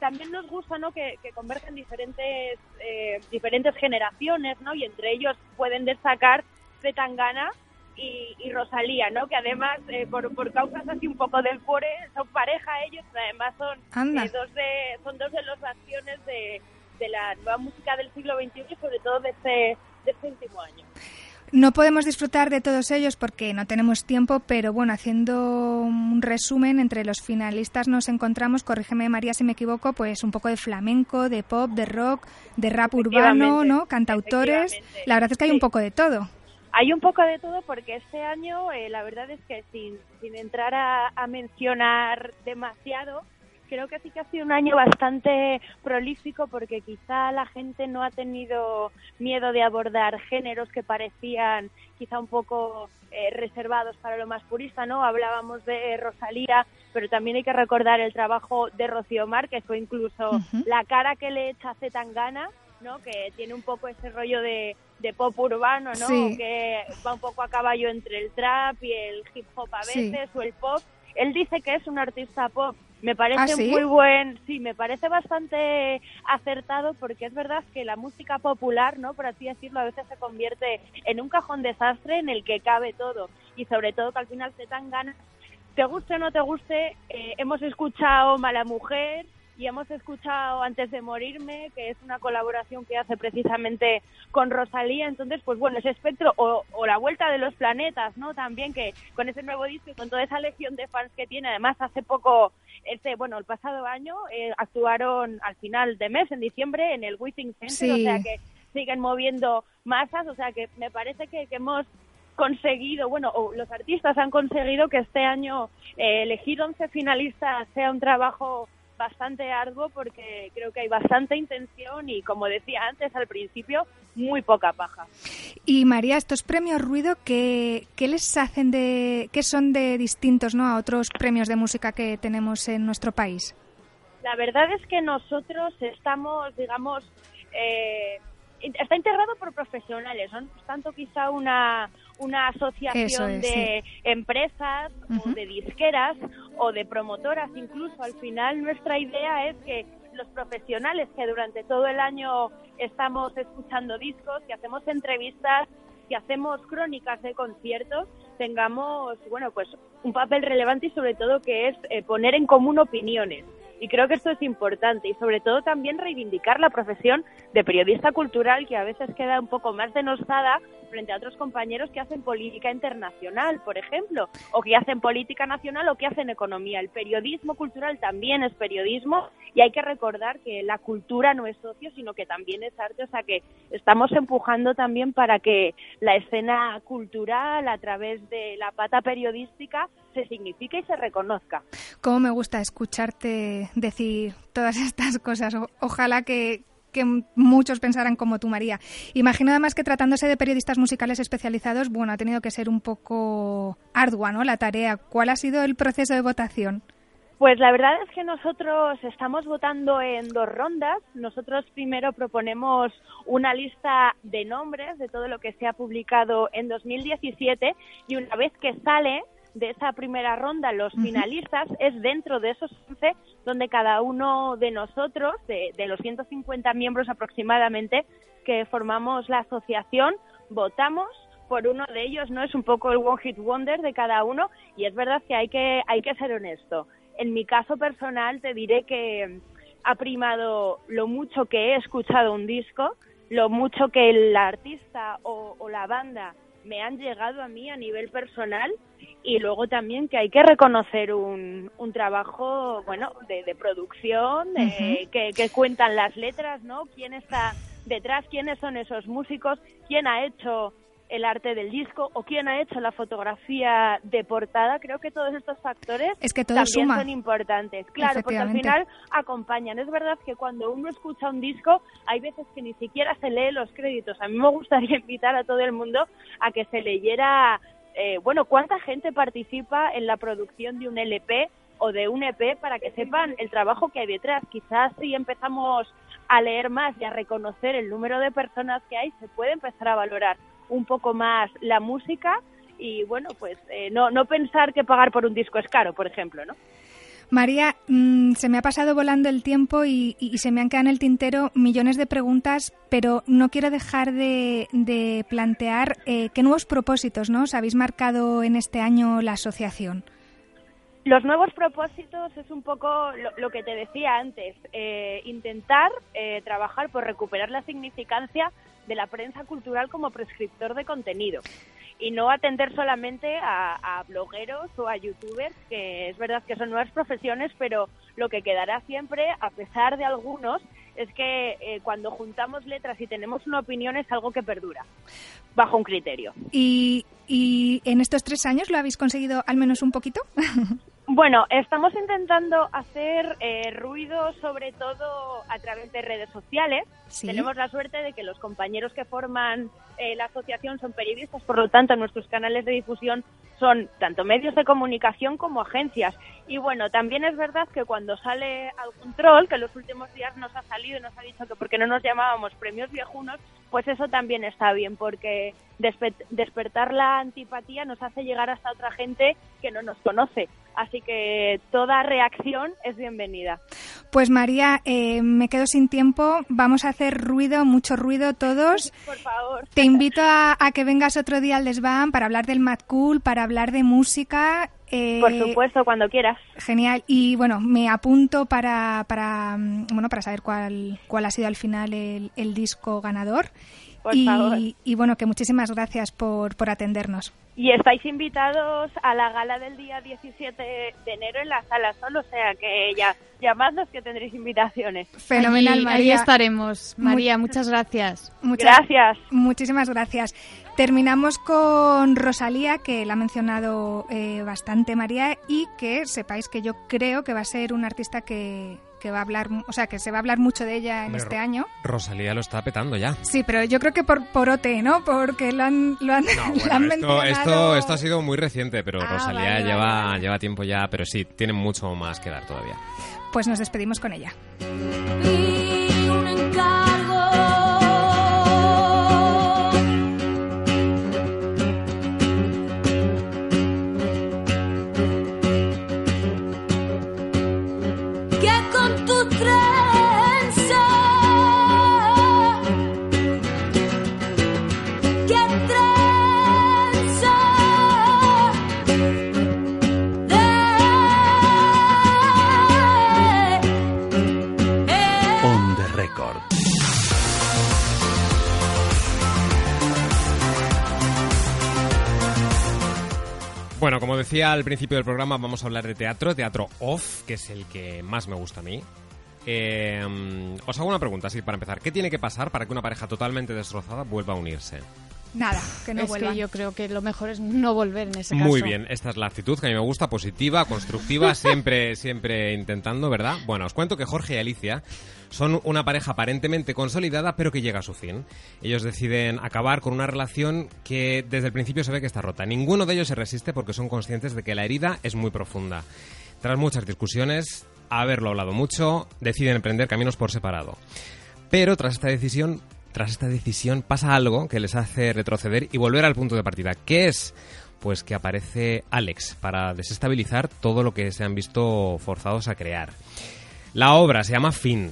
también nos gusta ¿no? que, que convergen diferentes eh, diferentes generaciones ¿no? y entre ellos pueden destacar Zetangana y, y Rosalía, ¿no? que además eh, por, por causas así un poco del cuore son pareja ellos, pero además son eh, dos de son dos de los bastiones de, de la nueva música del siglo XXI y sobre todo de este, de este último año. No podemos disfrutar de todos ellos porque no tenemos tiempo, pero bueno, haciendo un resumen, entre los finalistas nos encontramos, corrígeme María si me equivoco, pues un poco de flamenco, de pop, de rock, de rap urbano, ¿no? Cantautores. La verdad es que hay un poco de todo. Hay un poco de todo porque este año eh, la verdad es que sin, sin entrar a, a mencionar demasiado, creo que sí que ha sido un año bastante prolífico porque quizá la gente no ha tenido miedo de abordar géneros que parecían quizá un poco eh, reservados para lo más purista, ¿no? Hablábamos de Rosalía, pero también hay que recordar el trabajo de Rocío Mar, que fue incluso la cara que le echa Zetangana, ¿no? Que tiene un poco ese rollo de, de pop urbano, ¿no? Sí. Que va un poco a caballo entre el trap y el hip hop a Sí. veces o el pop. Él dice que es un artista pop. Me parece ¿Ah, sí? muy buen, sí, me parece bastante acertado porque es verdad que la música popular, ¿no? Por así decirlo, a veces se convierte en un cajón desastre en el que cabe todo y sobre todo que al final te dan ganas te guste o no te guste, eh, hemos escuchado Mala Mujer y hemos escuchado Antes de Morirme, que es una colaboración que hace precisamente con Rosalía. Entonces, pues bueno, ese espectro, o, o La Vuelta de los Planetas, ¿no? También que con ese nuevo disco y con toda esa legión de fans que tiene, además hace poco, este bueno, el pasado año, eh, actuaron al final de mes, en diciembre, en el Withing Center, Sí. o sea que siguen moviendo masas, o sea que me parece que, que hemos conseguido, bueno, o los artistas han conseguido que este año eh, elegir 11 finalistas sea un trabajo bastante arduo porque creo que hay bastante intención y, como decía antes al principio, muy poca paja. Y María, estos premios Ruido, ¿qué, qué les hacen de, qué son de distintos ¿no? a otros premios de música que tenemos en nuestro país? La verdad es que nosotros estamos, digamos, eh, está integrado por profesionales, no es tanto quizá una, una asociación es, de empresas o de disqueras o de promotoras incluso. Al final nuestra idea es que los profesionales que durante todo el año estamos escuchando discos, que hacemos entrevistas, que hacemos crónicas de conciertos, tengamos, bueno, pues un papel relevante y sobre todo que es eh, poner en común opiniones. Y creo que esto es importante y sobre todo también reivindicar la profesión de periodista cultural que a veces queda un poco más denostada frente a otros compañeros que hacen política internacional, por ejemplo, o que hacen política nacional o que hacen economía. El periodismo cultural también es periodismo y hay que recordar que la cultura no es socio, sino que también es arte, o sea que estamos empujando también para que la escena cultural a través de la pata periodística se signifique y se reconozca. Cómo me gusta escucharte decir todas [laughs] estas cosas. O- ojalá que, que muchos pensaran como tú, María. Imagino además que tratándose de periodistas musicales especializados, bueno, ha tenido que ser un poco ardua, ¿no? La tarea. ¿Cuál ha sido el proceso de votación? Pues la verdad es que nosotros estamos votando en dos rondas. Nosotros primero proponemos una lista de nombres de todo lo que se ha publicado en 2017 y una vez que sale de esa primera ronda los finalistas es dentro de esos 11 donde cada uno de nosotros, de, de los 150 miembros aproximadamente que formamos la asociación, votamos por uno de ellos, ¿no? Es un poco el one hit wonder de cada uno y es verdad que hay que, hay que ser honesto. En mi caso personal te diré que ha primado lo mucho que he escuchado un disco, lo mucho que el artista o, o la banda me han llegado a mí a nivel personal y luego también que hay que reconocer un, un trabajo, bueno, de, de producción, de, que, que cuentan las letras, ¿no? ¿Quién está detrás? ¿Quiénes son esos músicos? ¿Quién ha hecho el arte del disco o quién ha hecho la fotografía de portada, creo que todos estos factores Es que también suma. son importantes. Claro, porque al final acompañan. Es verdad que cuando uno escucha un disco, hay veces que ni siquiera se lee los créditos. A mí me gustaría [laughs] invitar a todo el mundo a que se leyera, eh, bueno, cuánta gente participa en la producción de un LP o de un EP para que sepan el trabajo que hay detrás. Quizás si empezamos a leer más y a reconocer el número de personas que hay, se puede empezar a valorar un poco más la música y bueno, pues eh, no, no pensar que pagar por un disco es caro, por ejemplo, ¿no? María, mm, se me ha pasado volando el tiempo y, y se me han quedado en el tintero millones de preguntas, pero no quiero dejar de, de plantear eh, qué nuevos propósitos ¿no? os habéis marcado en este año la asociación. Los nuevos propósitos es un poco lo, lo que te decía antes, eh, intentar eh, trabajar por recuperar la significancia de la prensa cultural como prescriptor de contenido y no atender solamente a, blogueros o a youtubers, que es verdad que son nuevas profesiones, pero lo que quedará siempre, a pesar de algunos, es que eh, cuando juntamos letras y tenemos una opinión es algo que perdura, bajo un criterio. Y, y en estos tres años lo habéis conseguido al menos un poquito. [laughs] Bueno, estamos intentando hacer eh, ruido sobre todo a través de redes sociales. Sí. Tenemos la suerte de que los compañeros que forman eh, la asociación son periodistas, por lo tanto nuestros canales de difusión son tanto medios de comunicación como agencias. Y bueno, también es verdad que cuando sale algún troll, que en los últimos días nos ha salido y nos ha dicho que porque no nos llamábamos premios viejunos, pues eso también está bien, porque despe- despertar la antipatía nos hace llegar hasta otra gente que no nos conoce. Así que toda reacción es bienvenida. Pues María, eh, me quedo sin tiempo. Vamos a hacer ruido, mucho ruido todos. [laughs] Por favor. Te invito a, a que vengas otro día al desván para hablar del Mad Cool, para hablar de música. Eh, Por supuesto, cuando quieras. Genial. Y bueno, me apunto para, para, mm, bueno, para saber cuál, cuál ha sido al final el, el disco ganador. Por y, favor. y bueno, que muchísimas gracias por, por atendernos. Y estáis invitados a la gala del día 17 de enero en la sala Sol, o sea que ya llamadnos que tendréis invitaciones. Fenomenal, Allí- María. Ahí estaremos. María, muchas gracias. Muchas- Gracias. Muchísimas gracias. Terminamos con Rosalía, que la ha mencionado eh, bastante María, y que sepáis que yo creo que va a ser una artista que, que va a hablar, o sea, que se va a hablar mucho de ella en Hombre, este año. Rosalía lo está petando ya. Sí, pero yo creo que por, por OT, ¿no? Porque lo han, lo han, No, [laughs] lo han esto, mencionado. esto, esto ha sido muy reciente, pero Ah, Rosalía vale, lleva, vale. lleva tiempo ya, pero sí, tiene mucho más que dar todavía. Pues nos despedimos con ella. Bueno, como decía al principio del programa, vamos a hablar de teatro, teatro off, que es el que más me gusta a mí. Eh, os hago una pregunta, así para empezar. ¿Qué tiene que pasar para que una pareja totalmente destrozada vuelva a unirse? Nada, que no es vuelvan. que yo creo que lo mejor es no volver en ese caso. Muy bien, esta es la actitud que a mí me gusta, positiva, constructiva, [laughs] siempre, siempre intentando, ¿verdad? Bueno, os cuento que Jorge y Alicia son una pareja aparentemente consolidada, pero que llega a su fin. Ellos deciden acabar con una relación que desde el principio se ve que está rota. Ninguno de ellos se resiste porque son conscientes de que la herida es muy profunda. Tras muchas discusiones, haberlo hablado mucho, deciden emprender caminos por separado. Pero tras esta decisión, tras esta decisión pasa algo que les hace retroceder y volver al punto de partida. ¿Qué es? Pues que aparece Alex para desestabilizar todo lo que se han visto forzados a crear. La obra se llama Fin.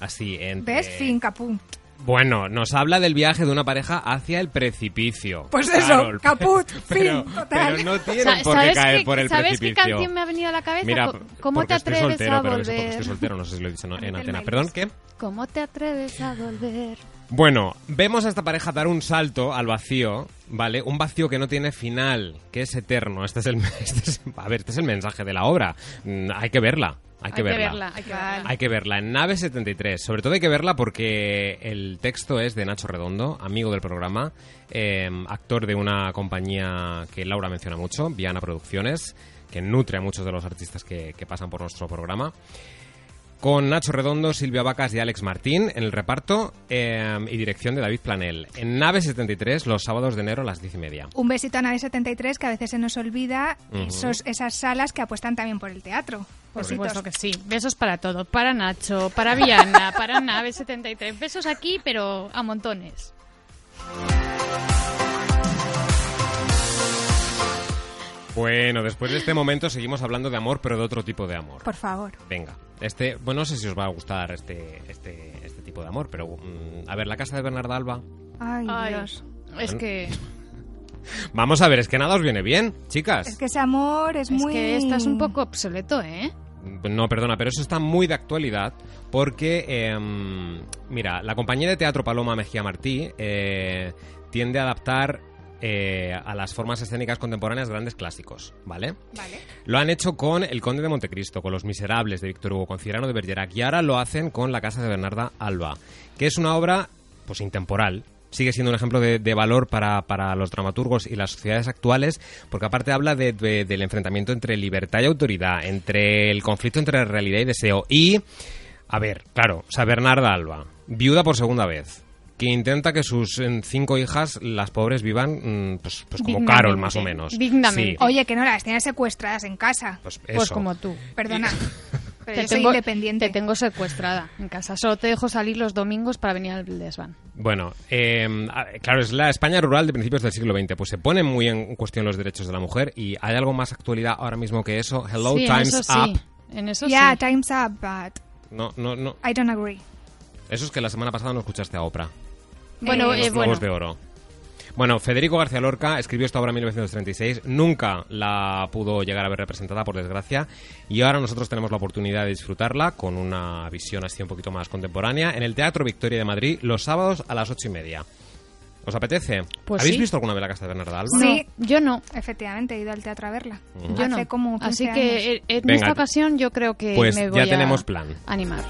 Así, entre... ¿Ves? Fin, caput. Bueno, nos habla del viaje de una pareja hacia el precipicio. Pues eso, [laughs] caput, pero, fin, total. pero no tienen por qué caer qué- por el ¿Sabes qué precipicio. canción me ha venido a la cabeza? Mira, ¿Cómo te atreves soltero, a pero eso porque volver? estoy soltero, no sé si lo he dicho en Del antena. Perdón, ¿qué? ¿Cómo te atreves a volver? Bueno, vemos a esta pareja dar un salto al vacío, ¿vale? Un vacío que no tiene final, que es eterno. Este es el, [laughs] este es- a ver, este es el mensaje de la obra. Mm, hay que verla, hay que verla. hay que verla. Hay que verla en Nave 73. Sobre todo hay que verla porque el texto es de Nacho Redondo, amigo del programa, eh, actor de una compañía que Laura menciona mucho, Viana Producciones, que nutre a muchos de los artistas que, que pasan por nuestro programa. Con Nacho Redondo, Silvia Vacas y Alex Martín en el reparto eh, y dirección de David Planel. En Nave 73, los sábados de enero a las 10 y media. Un besito a Nave 73 que a veces se nos olvida esos, esas salas que apuestan también por el teatro. Por supuesto que sí. Besos para todo. Para Nacho, para Viana, [laughs] para Nave 73. Besos aquí, pero a montones. Bueno, después de este momento seguimos hablando de amor, pero de otro tipo de amor. Por favor. Venga, este, bueno, no sé si os va a gustar este, este, este tipo de amor, pero mm, a ver, la casa de Bernarda Alba. Ay, Ay, Dios. Es que, [laughs] Vamos a ver, es que nada os viene bien, chicas. Es que ese amor es, es muy... que estás un poco obsoleto, ¿eh? No, perdona, pero eso está muy de actualidad porque, em, mira, la compañía de teatro Paloma Mejía Martí eh, tiende a adaptar eh, a las formas escénicas contemporáneas grandes clásicos, ¿vale? Vale. Lo han hecho con El Conde de Montecristo, con Los Miserables de Víctor Hugo, con Cirano de Bergerac y ahora lo hacen con La Casa de Bernarda Alba, que es una obra pues intemporal. Sigue siendo un ejemplo de, de valor para, para los dramaturgos y las sociedades actuales, porque aparte habla de- de- del enfrentamiento entre libertad y autoridad, entre el conflicto entre realidad y deseo. Y, a ver, claro, o sea, Bernarda Alba, viuda por segunda vez, que intenta que sus cinco hijas, las pobres, vivan mm, pues, pues como Dignamente. Carol, más o menos. Dignamente. Sí, Oye, que no las tienes secuestradas en casa. pues Pues eso. como tú. Perdona. Pero Te yo soy tengo, independiente. te tengo secuestrada en casa. Solo te dejo salir los domingos para venir al desván. Bueno, eh, claro, es la España rural de principios del siglo XX. Pues se ponen muy en cuestión los derechos de la mujer y hay algo más actualidad ahora mismo que eso. Hello, sí, times en eso sí. up. En eso Yeah, sí. time's up, but No, no, no. I don't agree. Eso es que la semana pasada no escuchaste a Oprah. Bueno, Eh, eh, Los bueno. Globos de Oro. Bueno, Federico García Lorca escribió esta obra en 1936, nunca la pudo llegar a ver representada, por desgracia, y ahora nosotros tenemos la oportunidad de disfrutarla con una visión así un poquito más contemporánea en el Teatro Victoria de Madrid los sábados a las ocho y media. ¿Os apetece? Pues ¿Habéis sí. visto alguna vez la casa de Bernarda Alba? Sí. No, yo no. Efectivamente, he ido al teatro a verla. Yo Hace no. como 15 Así años. que eh, en Venga, esta ocasión yo creo que pues me ya voy a tenemos plan. animar.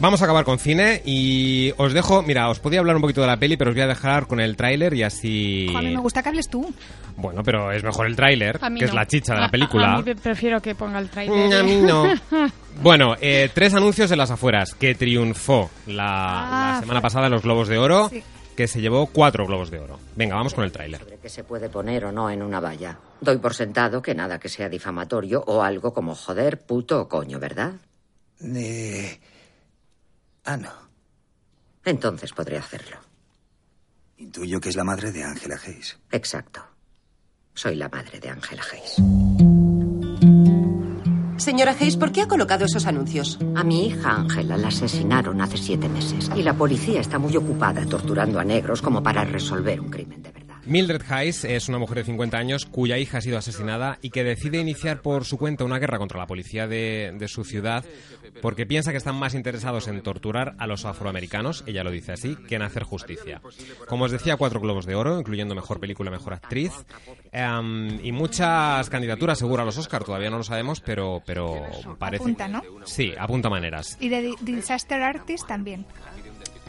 Vamos a acabar con cine y os dejo, mira, os podía hablar un poquito de la peli, pero os voy a dejar con el tráiler y así... A mí me gusta que hables tú. Bueno, pero es mejor el tráiler, A que es la chicha de A- la a- película. A, mí prefiero que ponga el Mm, trailer. A mí no. [laughs] Bueno, eh, tres anuncios en las afueras que triunfó la, Ah, la semana pasada en los Globos de Oro, Sí. que se llevó cuatro Globos de Oro. Venga, vamos con el tráiler. sobre qué se puede poner o no en una valla. Doy por sentado que nada que sea difamatorio o algo como joder, puto o coño, ¿verdad? Eh... Ah, no. Entonces podré hacerlo. Intuyo que es la madre de Ángela Hayes. Exacto. Soy la madre de Ángela Hayes. Señora Hayes, ¿por qué ha colocado esos anuncios? A mi hija Ángela la asesinaron hace siete meses y la policía está muy ocupada torturando a negros como para resolver un crimen. Mildred Hayes es una mujer de 50 años cuya hija ha sido asesinada y que decide iniciar por su cuenta una guerra contra la policía de, de su ciudad porque piensa que están más interesados en torturar a los afroamericanos, ella lo dice así, que en hacer justicia. Como os decía, cuatro globos de oro, incluyendo mejor película, mejor actriz, em, y muchas candidaturas seguro a los Oscar, todavía no lo sabemos, pero, pero parece... Apunta, ¿no? Sí, apunta maneras. Y de Di- Disaster Artist también.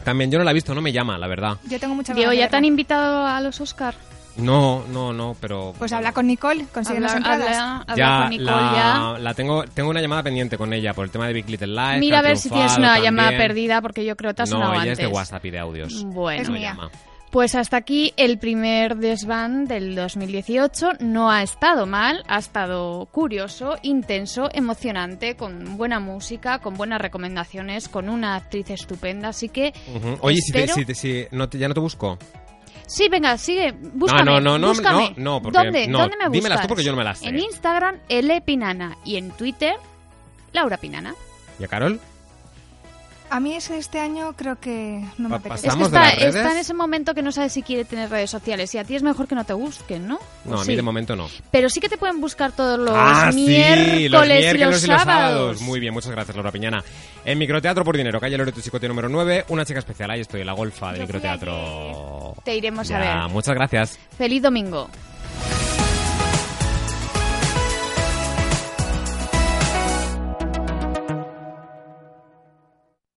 También yo no la he visto, no me llama, la verdad. Yo tengo mucha Diego, ¿ya te han invitado a los Oscar? No, no, no, pero... Pues habla con Nicole, consigue las entradas. habla- habla ya, con Nicole la, ya. la tengo, tengo una llamada pendiente con ella por el tema de Big Little Lies. Mira a ver si tienes una llamada perdida, porque yo creo que te has No, sonado ella es de antes. WhatsApp y de audios. Bueno, Es No mía. llama. Pues hasta aquí el primer desván del 2018. No ha estado mal, ha estado curioso, intenso, emocionante, con buena música, con buenas recomendaciones, con una actriz estupenda. Así que. Oye, si, te- espero- si, te- si no te- ya no te busco. Sí, venga, sigue, búscame. no, no, no, búscame. no, no, porque- ¿Dónde? no, ¿Dónde me buscas? dímelas tú porque yo no me las sé. En Instagram, L Pinana. Y en Twitter, Laura Pinana. ¿Y a Carol? A mí es este año creo que no me apetece. Es que ¿Pasamos de está, las redes? está en ese momento que no sabe si quiere tener redes sociales y a ti es mejor que no te busquen, ¿no? No, ¿O a mí de momento no. Pero sí que te pueden buscar todos los ah, miércoles, sí, los miércoles y los sábados. Muy bien, muchas gracias, Laura Piñana. En Microteatro por Dinero, calle Loreto Chicote número 9, una chica especial. Ahí estoy, la golfa de Yo Microteatro. Te iremos Ya, a ver. Muchas gracias. Feliz domingo.